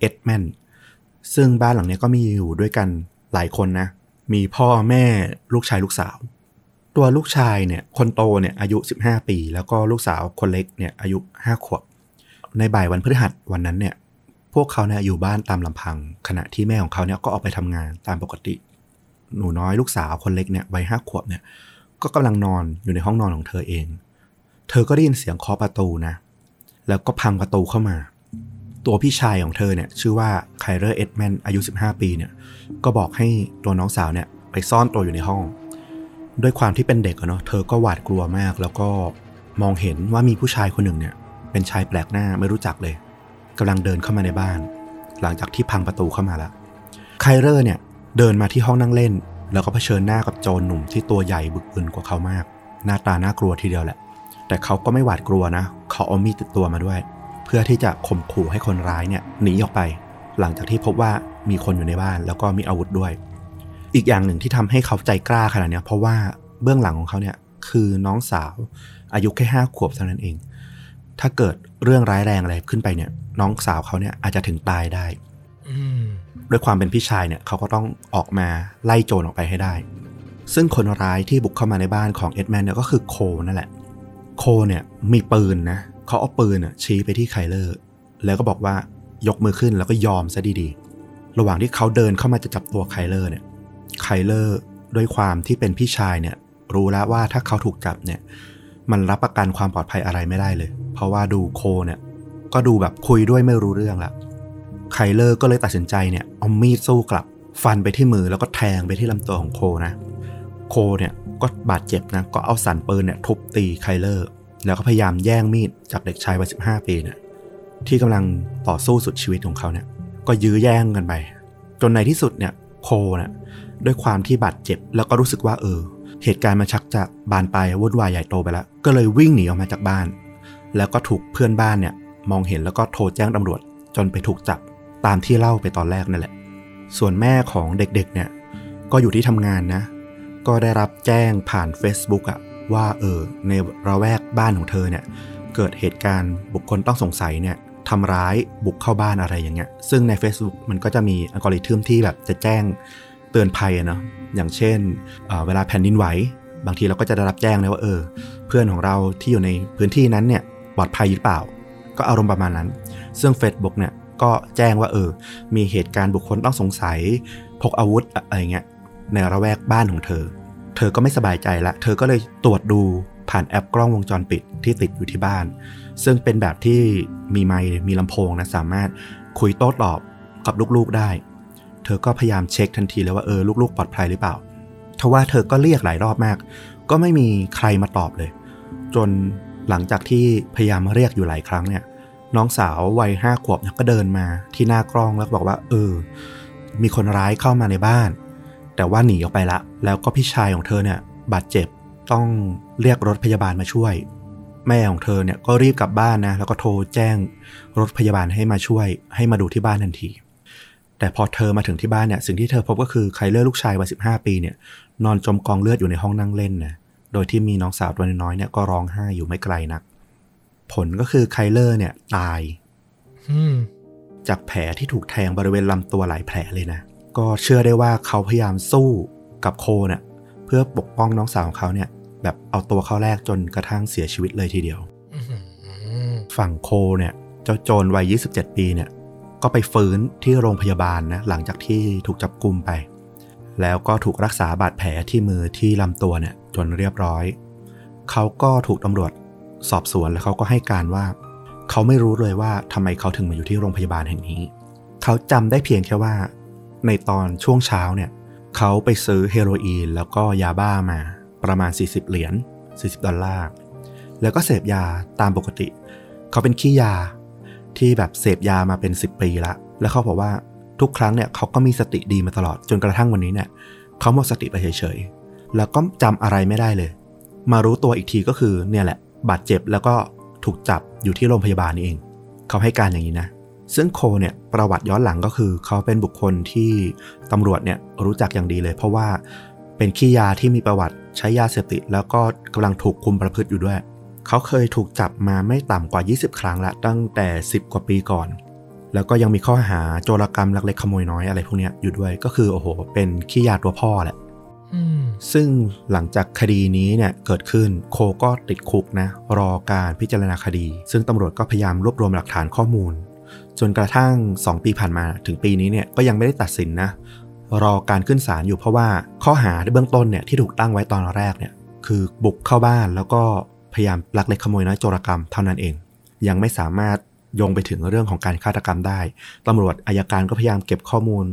เอ็ดแมนซึ่งบ้านหลังนี้ก็มีอยู่ด้วยกันหลายคนนะ มีพ่อแม่ลูกชายลูกสาว ตัวลูกชายเนี่ยคนโตเนี่ยอายุ 15 ปี แล้วก็ลูกสาวคนเล็กเนี่ยอายุ 5 ขวบ ในบ่ายวันพฤหัสวันนั้นเนี่ยพวกเขาเนี่ยอยู่บ้านตามลำพัง ขณะที่แม่ของเขาเนี่ยก็ออกไปทำงานตามปกติ หนูน้อยลูกสาวคนเล็กเนี่ยวัยห้าขวบเนี่ยก็กำลังนอนอยู่ในห้องนอนของเธอเอง เธอก็ได้ยินเสียงเคาะประตูนะ แล้วก็พังประตูเข้ามา ตัวพี่ชายของเธอเนี่ยชื่อว่าไคลเรอร์เอ็ดแมนอายุ 15 ปีเนี่ยก็บอกให้ตัวน้องสาวเนี่ยไปซ่อนตัวอยู่ในห้อง ด้วยความที่เป็นเด็กเนาะเธอก็หวาดกลัวมาก แล้วก็มองเห็นว่ามีผู้ชายคนหนึ่งเนี่ยเป็นชายแปลกหน้าไม่รู้จักเลยกำลังเดินเข้ามาในบ้าน หลังจากที่พังประตูเข้ามาแล้วไคลเลอร์เนี่ยเดินมาที่ห้องนั่งเล่น แล้วก็เผชิญหน้ากับโจรหนุ่มที่ตัวใหญ่บึกบึนกว่าเขามาก หน้าตาน่ากลัวทีเดียวแหละ แต่เขาก็ไม่หวาดกลัวนะ เขาเอามีดติดตัวมาด้วย เพื่อที่จะข่มขู่ให้คนร้ายเนี่ยหนีออกไป หลังจากที่พบว่ามีคนอยู่ในบ้านแล้วก็มีอาวุธด้วย อีกอย่างหนึ่งที่ทำให้เขาใจกล้าขนาดเนี้ยเพราะว่าเบื้องหลังของเขาเนี่ยคือน้องสาว อายุแค่ห้าขวบเท่านั้นเอง ถ้าเกิดเรื่องร้ายแรงอะไรขึ้นไปเนี่ย น้องสาวเขาเนี่ยอาจจะถึงตายได้อืมด้วยความเป็นพี่ชายเนี่ยเขาก็ต้องออกมาไล่โจรออกไปให้ได้ ซึ่งคนร้ายที่บุกเข้ามาในบ้านของเอ็ดแมนเนี่ยก็คือโคนั่นแหละ โคเนี่ยมีปืนนะเขาเอาปืนน่ะชี้ไปที่ไคเลอร์ แล้วก็บอกว่ายกมือขึ้นแล้วก็ยอมซะดีๆ ระหว่างที่เขาเดินเข้ามาจะจับตัวไคเลอร์เนี่ยไคเลอร์ด้วยความที่เป็นพี่ชายเนี่ย รู้แล้วว่าถ้าเขาถูกจับเนี่ย มันรับประกันความปลอดภัยอะไรไม่ได้เลย เพราะว่าดูโคเนี่ย ก็ดูแบบคุยด้วยไม่รู้เรื่องละไคเลอร์ก็เลยตัดสินใจเนี่ยเอามีดสู้กลับ ฟันไปที่มือแล้วก็แทงไปที่ลำตัวของโคนะ โคเนี่ยก็บาดเจ็บนะก็เอาสันปืนเนี่ยทุบตีไคเลอร์ แล้วก็พยายามแย่งมีดจากเด็กชายวัยสิบห้าปีเนี่ยที่กำลังต่อสู้สุดชีวิตของเขาเนี่ยก็ยื้อแย่งกันไป จนในที่สุดเนี่ยโคเนี่ยด้วยความที่บาดเจ็บแล้วก็รู้สึกว่าเออ เหตุการณ์มันชักจะบานปลายวุ่นวายใหญ่โตไปแล้วก็เลยวิ่งหนีออกมาจากบ้าน แล้วก็ถูกเพื่อนบ้านเนี่ยมองเห็นแล้วก็โทรแจ้งตำรวจ จนไปถูกจับตามที่เล่าไปตอนแรกนั่นแหละ ส่วนแม่ของเด็กๆเนี่ยก็อยู่ที่ทำงานนะ ก็ได้รับแจ้งผ่าน Facebook อะว่าเออในระแวกบ้านของเธอเนี่ยเกิดเหตุการณ์บุคคลต้องสงสัยเนี่ยทำร้ายบุกเข้าบ้านอะไรอย่างเงี้ย ซึ่งใน Facebook มันก็จะมีอัลกอริทึมที่แบบจะแจ้งเตือนภัยเนาะอย่างเช่นเเวลาแผ่นดินไหว บางทีเราก็จะได้รับแจ้งเลยว่าเออ เพื่อนของเราที่อยู่ในพื้นที่นั้นเนี่ยปลอดภัยหรือเปล่า ก็อารมณ์ประมาณนั้น ซึ่ง Facebook เนี่ยก็แจ้งว่าเออ มีเหตุการณ์บุคคลต้องสงสัย พกอาวุธอะไรเงี้ย ในระแวกบ้านของเธอ เธอก็ไม่สบายใจละ เธอก็เลยตรวจดูผ่านแอปกล้องวงจรปิดที่ติดอยู่ที่บ้าน ซึ่งเป็นแบบที่มีไมค์มีลำโพงนะสามารถคุยโต้ตอบกับลูกๆได้ เธอก็พยายามเช็คทันทีเลยว่าเออลูกๆปลอดภัยหรือเปล่าทว่าเธอก็เรียกหลายรอบมาก ก็ไม่มีใครมาตอบเลย จนหลังจากที่พยายามเรียกอยู่หลายครั้งเนี่ย น้องสาววัยห้าขวบก็เดินมาที่หน้ากล้องแล้วบอกว่า เออ มีคนร้ายเข้ามาในบ้าน แต่ว่าหนีออกไปละ แล้วก็พี่ชายของเธอเนี่ยบาดเจ็บต้องเรียกรถพยาบาลมาช่วย แม่ของเธอเนี่ยก็รีบกลับบ้านนะแล้วก็โทรแจ้งรถพยาบาลให้มาช่วย ให้มาดูที่บ้านทันที แต่พอเธอมาถึงที่บ้านเนี่ยสิ่งที่เธอพบก็คือไคเลอร์ลูกชายวัยสิบห้าปีเนี่ยนอนจมกองเลือดอยู่ในห้องนั่งเล่นนะโดยที่มีน้องสาวตัวน้อยๆเนี่ยก็ร้องไห้อยู่ไม่ไกลนัก ผลก็คือไคเลอร์เนี่ยตายอืมจากแผลที่ถูกแทงบริเวณลำตัวหลายแผลเลยนะ ก็เชื่อได้ว่าเขาพยายามสู้กับโคเนี่ยเพื่อปกป้องน้องสาวของเขาเนี่ย แบบเอาตัวเข้าแรกจนกระทั่งเสียชีวิตเลยทีเดียวอื้อหือฝั่งโคเนี่ย เจ้าโจรวัย 27 ปีเนี่ย ก็ไปฟื้นที่โรงพยาบาลนะหลังจากที่ถูกจับกุมไป แล้วก็ถูกรักษาบาดแผลที่มือที่ลำตัวเนี่ยจนเรียบร้อย เขาก็ถูกตำรวจสอบสวนแล้วเขาก็ให้การว่า เขาไม่รู้เลยว่าทำไมเขาถึงมาอยู่ที่โรงพยาบาลแห่งนี้ เขาจำได้เพียงแค่ว่า ในตอนช่วงเช้าเนี่ยเขาไปซื้อเฮโรอีนแล้วก็ยาบ้ามาประมาณ 40 เหรียญ 40 ดอลลาร์ แล้วก็เสพยาตามปกติ เขาเป็นขี้ยาที่แบบเสพยามาเป็น 10 ปีละ แล้วเขาบอกว่าทุกครั้งเนี่ยเขาก็มีสติดีมาตลอดจนกระทั่งวันนี้เนี่ยเขาหมดสติไปเฉยๆ แล้วก็จำอะไรไม่ได้เลย มารู้ตัวอีกทีก็คือเนี่ยแหละบาดเจ็บแล้วก็ถูกจับอยู่ที่โรงพยาบาลนี่เอง เขาให้การอย่างนี้นะ ซึ่งโคเนี่ยประวัติย้อนหลังก็คือ เขาเป็นบุคคลที่ตำรวจเนี่ยรู้จักอย่างดีเลย เพราะว่าเป็นขี้ยาที่มีประวัติใช้ยาเสพติดแล้วก็กำลังถูกคุมประพฤติอยู่ด้วย เขาเคยถูกจับมาไม่ต่ำกว่า 20 ครั้งละตั้งแต่ 10 กว่าปีก่อน แล้วก็ยังมีข้อหาโจรกรรมลักเล็กขโมยน้อยอะไรพวกเนี้ยอยู่ด้วย ก็คือโอ้โห เป็นขี้ยาตัวพ่อแหละอืมซึ่งหลังจากคดีนี้เนี่ยเกิดขึ้นโคก็ติดคุกนะรอการพิจารณาคดี ซึ่งตำรวจก็พยายามรวบรวมหลักฐานข้อมูล จนกระทั่ง 2 ปีผ่านมาถึงปีนี้เนี่ยก็ยังไม่ได้ตัดสินนะ รอการขึ้นศาลอยู่เพราะว่าข้อหาในเบื้องต้นเนี่ยที่ถูกตั้งไว้ตอนแรกเนี่ยคือบุกเข้าบ้านแล้วก็พยายามลักเล็กขโมยน้อยโจรกรรมเท่านั้นเอง ยังไม่สามารถโยงไปถึงเรื่องของการฆาตกรรมได้ตำรวจอายการก็พยายามเก็บข้อมูล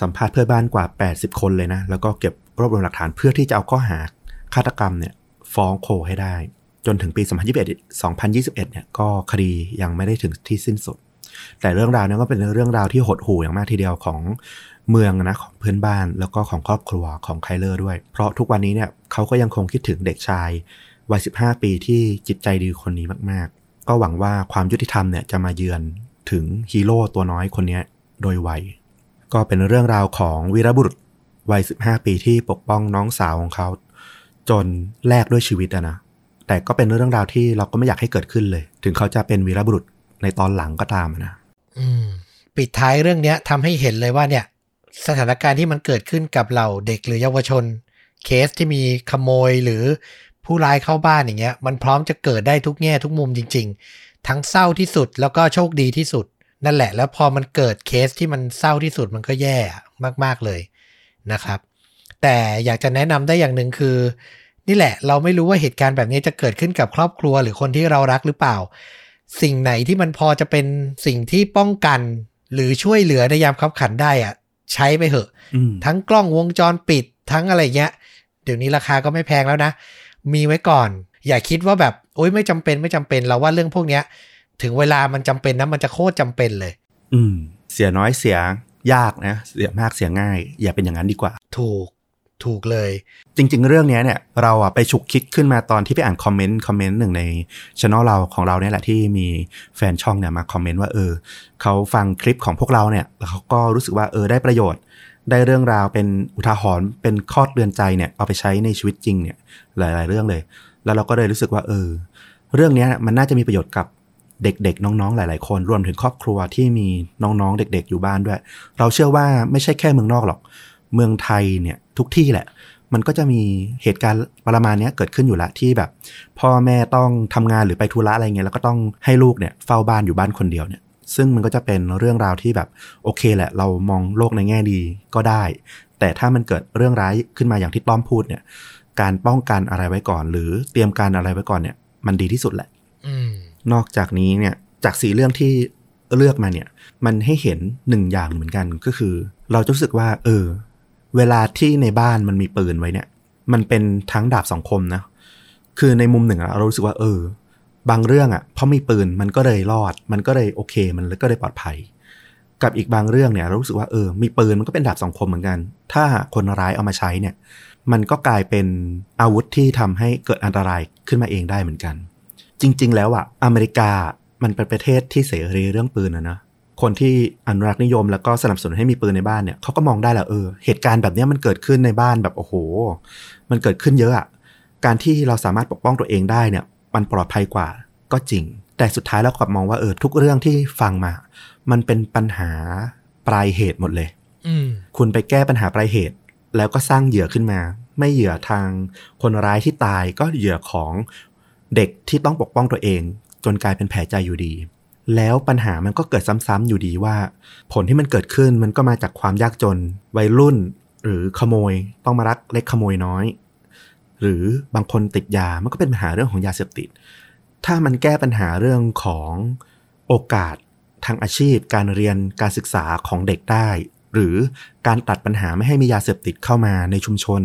สัมภาษณ์เพื่อนบ้านกว่า 80 คนเลยนะ แล้วก็เก็บรวบรวมหลักฐานเพื่อที่จะเอาข้อหาฆาตกรรมเนี่ยฟ้องโคให้ได้ จนถึงปี 2021 2021เนี่ยก็คดียังไม่ได้ถึงที่สิ้นสุด แต่เรื่องราวนี้ก็เป็นเรื่องราวที่หดหู่อย่างมากทีเดียวของเมืองนะของเพื่อนบ้านแล้วก็ของครอบครัวของไคลเลอร์ด้วย เพราะทุกวันนี้เนี่ยเขาก็ยังคงคิดถึงเด็กชายวัย 15 ปีที่จิตใจดีคนนี้มาก ๆ ก็หวังว่าความยุติธรรมเนี่ยจะมาเยือนถึงฮีโร่ตัวน้อยคนนี้โดยไวก็เป็นเรื่องราวของวีรบุรุษวัย 15 ปีที่ปกป้องน้องสาวของเขา จนแลกด้วยชีวิตอะนะแต่ก็เป็นเรื่องราวที่เราก็ไม่อยากให้เกิดขึ้นเลย ถึงเขาจะเป็นวีรบุรุษ ในตอนหลังก็ตามนะอืมปิดท้ายเรื่องเนี้ยทำให้เห็นเลยว่าเนี่ย สถานการณ์ที่มันเกิดขึ้นกับเหล่าเด็กหรือเยาวชน เคสที่มีขโมยหรือผู้ร้ายเข้าบ้านอย่างเงี้ย มันพร้อมจะเกิดได้ทุกแง่ทุกมุมจริง ๆ ทั้งเศร้าที่สุดแล้วก็โชคดีที่สุด นั่นแหละ แล้วพอมันเกิดเคสที่มันเศร้าที่สุดมันก็แย่มาก ๆเลยนะครับ แต่อยากจะแนะนำได้อย่างหนึ่งคือนี่แหละเราไม่รู้ว่าเหตุการณ์แบบนี้จะเกิดขึ้นกับครอบครัวหรือคนที่เรารักหรือเปล่า สิ่งไหนที่มันพอจะเป็นสิ่งที่ป้องกัน หรือช่วยเหลือในยามขับขันได้อะใช้ไปเถอะอืมทั้งกล้องวงจรปิดทั้งอะไรเงี้ย เดี๋ยวนี้ราคาก็ไม่แพงแล้วนะ มีไว้ก่อน อย่าคิดว่าแบบโอ๊ยไม่จำเป็นไม่จำเป็นเราว่าเรื่องพวกเนี้ย ถึงเวลามันจำเป็นนะมันจะโคตรจำเป็นเลย อืม เสียน้อยเสียยากนะ เสียมากเสียง่าย อย่าเป็นอย่างนั้นดีกว่า ถูก ถูกเลย จริง ๆ เรื่องนี้เนี่ยเราอะไปฉุกคิดขึ้นมาตอนที่ไปอ่านคอมเมนต์คอมเมนต์หนึ่งในช anel เราของเราเนี่ยแหละที่มีแฟนช่องเนี่ยมาคอมเมนต์ว่าเออเขาฟังคลิปของพวกเราเนี่ยแล้วเขาก็รู้สึกว่าเออได้ประโยชน์ ได้เรื่องราวเป็นอุทาหรณ์เป็นข้อเตือนใจเนี่ยเอาไปใช้ในชีวิตจริงเนี่ยหลาย ๆ เรื่องเลย แล้วเราก็เลยรู้สึกว่าเออ เรื่องนี้มันน่าจะมีประโยชน์กับเด็กๆ น้องๆ หลาย ๆ คนรวมถึงครอบครัวที่มีน้องๆ เด็ก ๆ อยู่บ้านด้วย เราเชื่อว่าไม่ใช่แค่เมืองนอกหรอก เมืองไทยเนี่ย ทุกที่แหละ มันก็จะมีเหตุการณ์ประมาณเนี้ยเกิดขึ้นอยู่แล้วที่แบบ พ่อแม่ต้องทำงานหรือไปธุระอะไรเงี้ยแล้วก็ต้องให้ลูกเนี่ยเฝ้าบ้านอยู่บ้านคนเดียวเนี่ย ซึ่งมันก็จะเป็นเรื่องราวที่แบบโอเคแหละ เรามองโลกในแง่ดีก็ได้ แต่ถ้ามันเกิดเรื่องร้ายขึ้นมาอย่างที่ต้อมพูดเนี่ย การป้องกันอะไรไว้ก่อน หรือเตรียมการอะไรไว้ก่อนเนี่ย มันดีที่สุดแหละอืมนอกจากนี้เนี่ยจากสีเรื่องที่เลือกมาเนี่ย มันให้เห็นหนึ่งอย่างเหมือนกันก็คือ เราจะรู้สึกว่า เออ เวลาที่ในบ้านมันมีปืนไว้เนี่ย มันเป็นทั้งดาบสองคมนะ คือในมุมหนึ่งเรารู้สึกว่าเออ บางเรื่องอะเพราะมีปืนมันก็เลยรอด มันก็เลยโอเค มันก็เลยปลอดภัย กับอีกบางเรื่องเนี่ยเรารู้สึกว่าเออ มีปืนมันก็เป็นดาบสองคมเหมือนกัน ถ้าคนร้ายเอามาใช้เนี่ย มันก็กลายเป็นอาวุธที่ทำให้เกิดอันตรายขึ้นมาเองได้เหมือนกัน จริง ๆ แล้วอะอเมริกามันเป็นประเทศที่เสรีเรื่องปืนนะนะ คนที่อนุรักษ์นิยม แล้วก็สนับสนุนให้มีปืนในบ้านเนี่ยเขาก็มองได้แหละเออเหตุการณ์แบบเนี้ยมันเกิดขึ้นในบ้านแบบโอ้โห มันเกิดขึ้นเยอะอะการที่เราสามารถปกป้องตัวเองได้เนี่ย มันปลอดภัยกว่าก็จริง แต่สุดท้ายแล้วกลับมองว่าเออทุกเรื่องที่ฟังมา มันเป็นปัญหาปลายเหตุหมดเลยอืมคุณไปแก้ปัญหาปลายเหตุ แล้วก็สร้างเหยื่อขึ้นมา ไม่เหยื่อทางคนร้ายที่ตายก็เหยื่อของเด็กที่ต้องปกป้องตัวเอง จนกลายเป็นแผลใจอยู่ดี แล้วปัญหามันก็เกิดซ้ำๆอยู่ดีว่า ผลที่มันเกิดขึ้นมันก็มาจากความยากจน วัยรุ่น หรือขโมยต้องมารักเล็กขโมยน้อย หรือบางคนติดยามันก็เป็นปัญหาเรื่องของยาเสพติด ถ้ามันแก้ปัญหาเรื่องของโอกาสทางอาชีพ การเรียนการศึกษาของเด็กได้ หรือการตัดปัญหาไม่ให้มียาเสพติดเข้ามาในชุมชน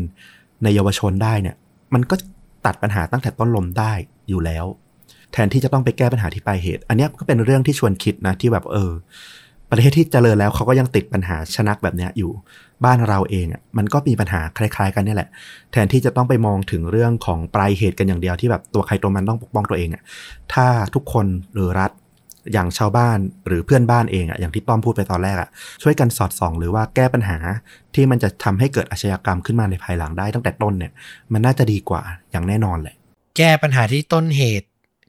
ในเยาวชนได้เนี่ย มันก็ตัดปัญหาตั้งแต่ต้นลมได้อยู่แล้ว แทนที่จะต้องไปแก้ปัญหาที่ปลายเหตุ อันนี้ก็เป็นเรื่องที่ชวนคิดนะที่แบบเออ ประเทศที่เจริญแล้วเขาก็ยังติดปัญหาชนักแบบนี้อยู่ บ้านเราเองอะมันก็มีปัญหาคล้าย ๆ กันนี่แหละ แทนที่จะต้องไปมองถึงเรื่องของปลายเหตุกันอย่างเดียวที่แบบตัวใครตัวมันต้องปกป้องตัวเองอะถ้าทุกคนหรือรัฐอย่างชาวบ้านหรือเพื่อนบ้านเองอะอย่างที่ต้อมพูดไปตอนแรกอะช่วยกันสอดส่องหรือว่าแก้ปัญหาที่มันจะทำให้เกิดอาชญากรรมขึ้นมาในภายหลังได้ตั้งแต่ต้นเนี่ย มันน่าจะดีกว่าอย่างแน่นอนแหละ แก้ปัญหาที่ต้นเหตุ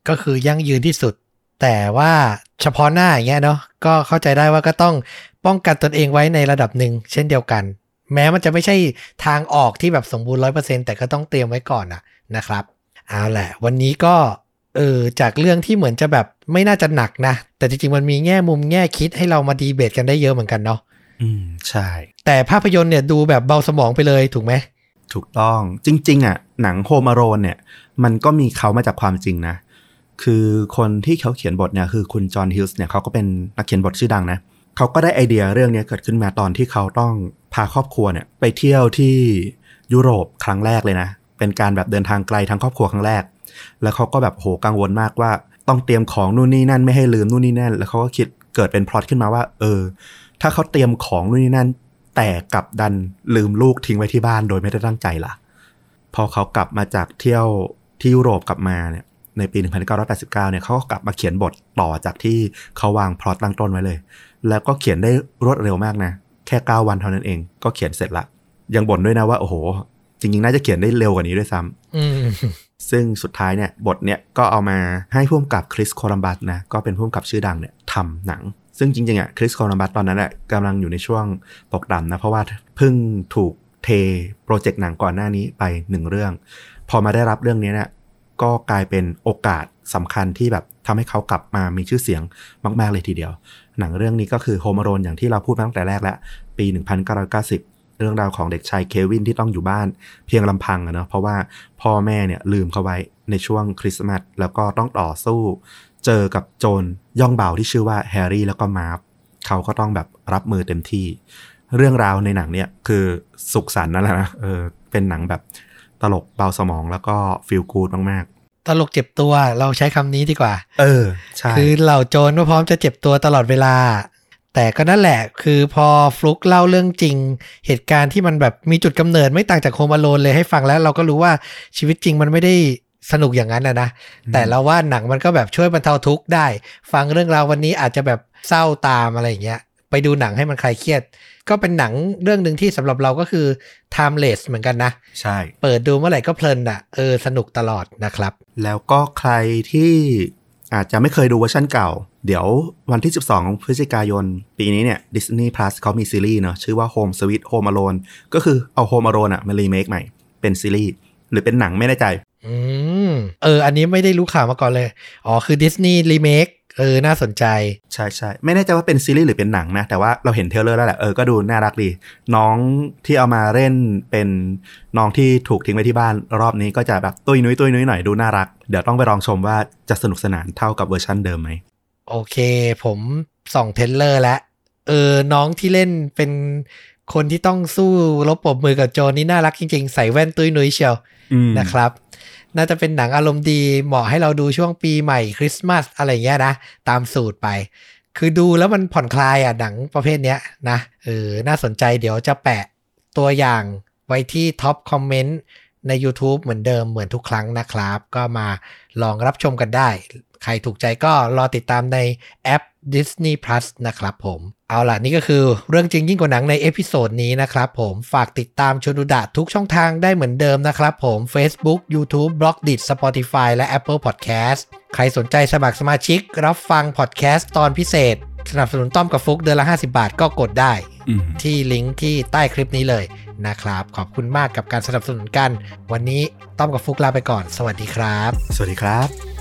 ก็คือยั่งยืนที่สุด แต่ว่าเฉพาะหน้าอย่างเงี้ยเนาะก็เข้าใจได้ว่าก็ต้องป้องกันตนเองไว้ในระดับหนึ่งเช่นเดียวกัน แม้มันจะไม่ใช่ทางออกที่แบบสมบูรณ์ร้อยเปอร์เซ็นแต่ก็ต้องเตรียมไว้ก่อนนะนะครับเอาแหละ วันนี้ก็เออจากเรื่องที่เหมือนจะแบบไม่น่าจะหนักนะ แต่จริงๆมันมีแง่มุมแง่คิดให้เรามาดีเบตกันได้เยอะเหมือนกันเนาะอืมใช่ แต่ภาพยนตร์เนี่ยดูแบบเบาสมองไปเลยถูกไหมถูกต้องจริง ๆ อะ หนังโฮม a โรนเนี่ย มันก็มีเขามาจากความจริงนะ คือคนที่เขาเขียนบทเนี่ยคือคุณจอห์นฮิลส์เนี่ยเขาก็เป็นนักเขียนบทชื่อดังนะเขาก็ได้ไอเดียเรื่องนี้เกิดขึ้นมาตอนที่เขาต้องพาครอบครัวเนี่ยไปเที่ยวที่ยุโรปครั้งแรกเลยนะ เป็นการแบบเดินทางไกลทางครอบครัวครั้งแรก แล้วเขาก็แบบโหกังวลมากว่าต้องเตรียมของนู่นนี่นั่นไม่ให้ลืมนู่นนี่นั่น แล้วเขาก็คิดเกิดเป็นพล็อตขึ้นมาว่า เออ ถ้าเขาเตรียมของนู่นนี่นั่น แต่กลับดันลืมลูกทิ้งไว้ที่บ้านโดยไม่ได้ตั้งใจล่ะ พอเขากลับมาจากเที่ยวที่ยุโรปกลับมาเนี่ย ในปี 1989 เนี่ยเขาก็กลับมาเขียนบทต่อจากที่เขาวางพล็อตตั้งต้นไว้เลย แล้วก็เขียนได้รวดเร็วมากนะ แค่ 9 วันเท่านั้นเอง ก็เขียนเสร็จละ ยังบ่นด้วยนะว่า โอ้โห จริงๆ น่าจะเขียนได้เร็วกว่านี้ด้วยซ้ำอืมซึ่งสุดท้ายเนี่ยบทเนี่ยก็เอามาให้ผู้กำกับคริสโคลัมบัสนะ ก็เป็นผู้กำกับชื่อดังเนี่ยทำหนัง ซึ่งจริงๆอะคริสโคลัมบัสตอนนั้นอะกำลังอยู่ในช่วงตกต่ำนะ เพราะว่าเพิ่งถูกเทโปรเจกต์หนังก่อนหน้านี้ไปหนึ่งเรื่อง พอมาได้รับเรื่องนี้เนี่ย ก็กลายเป็นโอกาสสำคัญที่แบบทำให้เขากลับมามีชื่อเสียงมาก ๆ เลยทีเดียว หนังเรื่องนี้ก็คือโฮม a รนอย่างที่เราพูดตั้งแต่แรกแล้ว ปี 1990 เรื่องราวของเด็กชายเควินที่ต้องอยู่บ้านเพียงลำพังอะเนาะเพราะว่าพ่อแม่เนี่ยลืมเขาไว้ในช่วงคริสต์มาสแล้วก็ต้องต่อสู้ เจอกับโจรย่องเบาที่ชื่อว่าแฮร์รี่แล้วก็มาร์ฟเขาก็ต้องแบบรับมือเต็มที่ เรื่องราวในหนังเนี่ยคือสุขสันต์นั่นแหละนะเออเป็นหนังแบบ ตลกเบาสมองแล้วก็ feel good มากตลกเจ็บตัวเราใช้คำนี้ดีกว่าๆเออ ใช่ คือเหล่าโจรก็พร้อมจะเจ็บตัวตลอดเวลา แต่ก็นั่นแหละคือพอฟลุกเล่าเรื่องจริง เหตุการณ์ที่มันแบบมีจุดกำเนิดไม่ต่างจาก Home Alone เลยให้ฟังแล้วเราก็รู้ว่าชีวิตจริงมันไม่ได้สนุกอย่างนั้นนะนะ แต่เราว่าหนังมันก็แบบช่วยบรรเทาทุกข์ได้ ฟังเรื่องราววันนี้อาจจะแบบเศร้าตามอะไรอย่างเงี้ย ไปดูหนังให้มันคลายเครียด ก็เป็นหนังเรื่องหนึ่งที่สำหรับเราก็คือ timeless เหมือนกันนะ ใช่ เปิดดูเมื่อไหร่ก็เพลินอะเออสนุกตลอดนะครับ แล้วก็ใครที่อาจจะไม่เคยดูเวอร์ชันเก่า เดี๋ยววันที่ 12 พฤศจิกายน ปีนี้เนี่ย Disney Plus เขามีซีรีส์เนาะชื่อว่า Home Sweet Home Alone ก็คือเอา Home Alone อะมารีเมคใหม่ เป็นซีรีส์หรือเป็นหนังไม่แน่ใจ อืม เออ อันนี้ไม่ได้รู้ข่าวมาก่อนเลย อ๋อ คือ Disney remake เออ น่าสนใจ ใช่ใช่ไม่แน่ใจว่าเป็นซีรีส์หรือเป็นหนังนะ แต่ว่าเราเห็น trailer แล้วแหละ เออ ก็ดูน่ารักดี น้องที่เอามาเล่นเป็นน้องที่ถูกทิ้งไว้ที่บ้านรอบนี้ก็จะแบบตุ้ยนุ้ยตุ้ยนุ้ยหน่อยดูน่ารัก เดี๋ยวต้องไปลองชมว่าจะสนุกสนานเท่ากับเวอร์ชันเดิมไหม โอเค ผมส่อง trailer แล้ว เออ น้องที่เล่นเป็นคนที่ต้องสู้รบปรบมือกับโจรนี่น่ารักจริง ๆ ใส่แว่นตุ้ยนุ้ยเชียวอืมนะครับ น่าจะเป็นหนังอารมณ์ดี เหมาะให้เราดูช่วงปีใหม่คริสต์มาสอะไรเงี้ยนะ ตามสูตรไป คือดูแล้วมันผ่อนคลายอะหนังประเภทเนี้ยนะเออน่าสนใจเดี๋ยวจะแปะตัวอย่างไว้ที่ top comment ใน YouTube เหมือนเดิมเหมือนทุกครั้งนะครับ ก็มาลองรับชมกันได้ ใครถูกใจก็รอติดตามในแอป Disney Plus นะครับผม เอาล่ะ นี่ก็คือเรื่องจริงยิ่งกว่าหนังใน episode นี้นะครับผม ฝากติดตามชวนดูดะทุกช่องทางได้เหมือนเดิมนะครับผม Facebook YouTube b l o g d i t Spotify และ Apple Podcast ใครสนใจสมัครสมาชิก รับฟังพอดแคสต์ตอนพิเศษ สนับสนุนต้อมกับฟลุกเดือนละ 50 บาทก็กดได้อืมที่ลิงก์ที่ใต้คลิปนี้เลยนะครับ ขอบคุณมากกับการสนับสนุนกัน วันนี้ต้อมกับฟุกลาไปก่อน สวัสดีครับ สวัสดีครับ